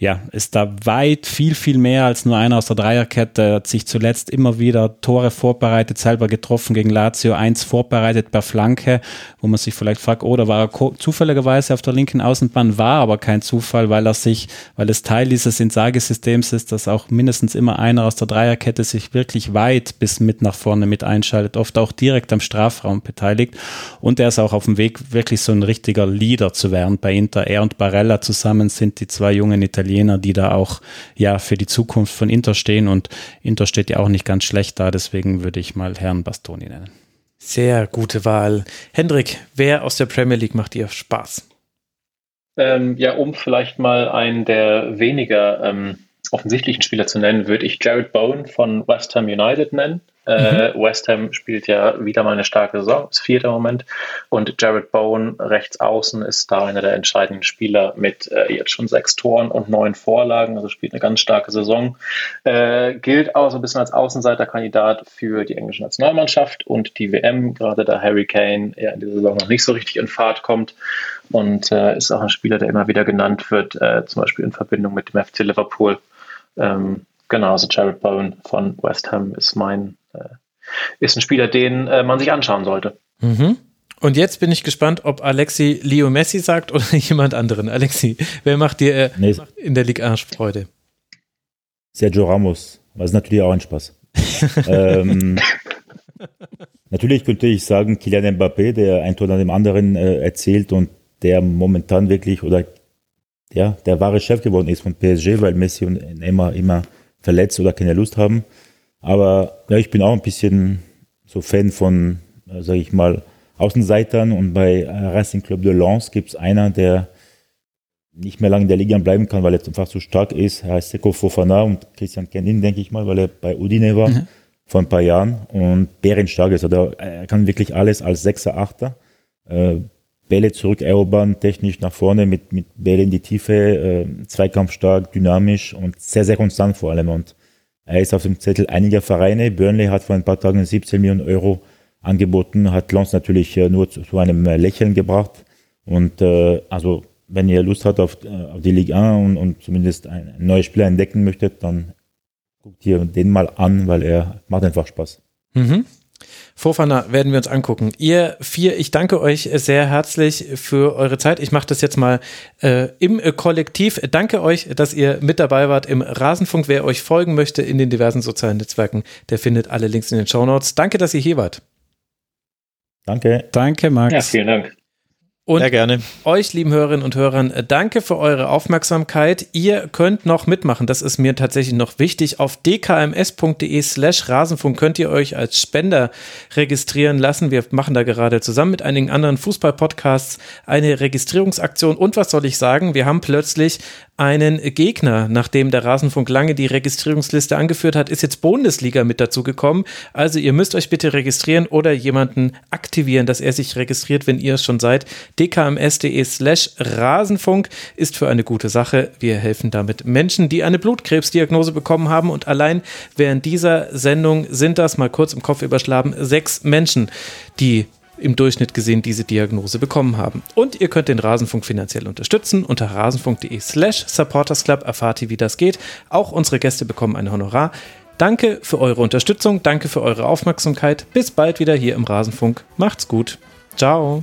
ja, ist da weit viel, viel mehr als nur einer aus der Dreierkette, hat sich zuletzt immer wieder Tore vorbereitet, selber getroffen gegen Lazio, eins vorbereitet per Flanke, wo man sich vielleicht fragt, oder oh, war er zufälligerweise auf der linken Außenbahn, war aber kein Zufall, weil er sich, weil es Teil dieses Insagesystems ist, dass auch mindestens immer einer aus der Dreierkette sich wirklich weit bis mit nach vorne mit einschaltet, oft auch direkt am Strafraum beteiligt und er ist auch auf dem Weg, wirklich so ein richtiger Leader zu werden bei Inter. Er und Barella zusammen sind die zwei jungen Italiener die da auch ja für die Zukunft von Inter stehen und Inter steht ja auch nicht ganz schlecht da, deswegen würde ich mal Herrn Bastoni nennen. Sehr gute Wahl. Hendrik, wer aus der Premier League macht dir Spaß? Ähm, ja, um vielleicht mal einen der weniger ähm, offensichtlichen Spieler zu nennen, würde ich Jared Bowen von West Ham United nennen. Äh, mhm. West Ham spielt ja wieder mal eine starke Saison, ist vierter Moment. Und Jared Bowen rechts außen ist da einer der entscheidenden Spieler mit äh, jetzt schon sechs Toren und neun Vorlagen, also spielt eine ganz starke Saison. Äh, gilt auch so ein bisschen als Außenseiterkandidat für die englische Nationalmannschaft und die WM, gerade da Harry Kane ja in dieser Saison noch nicht so richtig in Fahrt kommt. Und äh, ist auch ein Spieler, der immer wieder genannt wird, äh, zum Beispiel in Verbindung mit dem FC Liverpool. Ähm, genau, also Jared Bowen von West Ham ist mein ist ein Spieler, den äh, man sich anschauen sollte. Mhm. Und jetzt bin ich gespannt, ob Alexi Leo Messi sagt oder jemand anderen. Alexi, wer macht dir äh, nee. in der Liga Freude? Sergio Ramos. Das ist natürlich auch ein Spaß. ähm, natürlich könnte ich sagen, Kylian Mbappé, der ein Tor nach dem anderen äh, erzählt und der momentan wirklich oder ja, der wahre Chef geworden ist von PSG, weil Messi und Neymar immer verletzt oder keine Lust haben. Aber ja, ich bin auch ein bisschen so Fan von, äh, sage ich mal, Außenseitern und bei Racing Club de Lens gibt es einer, der nicht mehr lange in der Liga bleiben kann, weil er einfach zu stark ist. Er heißt Seko Fofana und Christian kennt ihn, denke ich mal, weil er bei Udine war mhm. vor ein paar Jahren und bärenstark ist. Also er kann wirklich alles als Sechser, Achter. Äh, Bälle zurück erobern, technisch nach vorne mit, mit Bälle in die Tiefe, äh, zweikampfstark, dynamisch und sehr, sehr konstant vor allem. Und er ist auf dem Zettel einiger Vereine. Burnley hat vor ein paar Tagen 17 Millionen Euro angeboten, hat Lons natürlich äh, nur zu, zu, einem äh, Lächeln gebracht. Und äh, also, wenn ihr Lust habt auf, äh, auf die Ligue 1 und, und zumindest ein neues Spieler entdecken möchtet, dann guckt ihr den mal an, weil er macht einfach Spaß. Mhm. Fofana werden wir uns angucken. Ihr vier, ich danke euch sehr herzlich für eure Zeit. Ich mache das jetzt mal äh, im Kollektiv. Danke euch, dass ihr mit dabei wart im Rasenfunk. Wer euch folgen möchte in den diversen sozialen Netzwerken, der findet alle Links in den Show Notes. Danke, dass ihr hier wart. Danke. Danke, Max. Ja, vielen Dank. Und Sehr gerne. euch, lieben Hörerinnen und Hörern, danke für eure Aufmerksamkeit. Ihr könnt noch mitmachen, das ist mir tatsächlich noch wichtig. Auf dkms.de slash Rasenfunk könnt ihr euch als Spender registrieren lassen. Wir machen da gerade zusammen mit einigen anderen Fußball-Podcasts eine Registrierungsaktion. Und was soll ich sagen? Wir haben plötzlich einen Gegner. Nachdem der Rasenfunk lange die Registrierungsliste angeführt hat, ist jetzt Bundesliga mit dazu gekommen. Also ihr müsst euch bitte registrieren oder jemanden aktivieren, dass er sich registriert, wenn ihr es schon seid. dkms.de slash Rasenfunk ist für eine gute Sache. Wir helfen damit Menschen, die eine Blutkrebsdiagnose bekommen haben und allein während dieser Sendung sind das, mal kurz im Kopf überschlagen, sechs Menschen, die im Durchschnitt gesehen diese Diagnose bekommen haben. Und ihr könnt den Rasenfunk finanziell unterstützen. Unter rasenfunk.de slash supportersclub erfahrt ihr, wie das geht. Auch unsere Gäste bekommen ein Honorar. Danke für eure Unterstützung, danke für eure Aufmerksamkeit. Bis bald wieder hier im Rasenfunk. Macht's gut. Ciao.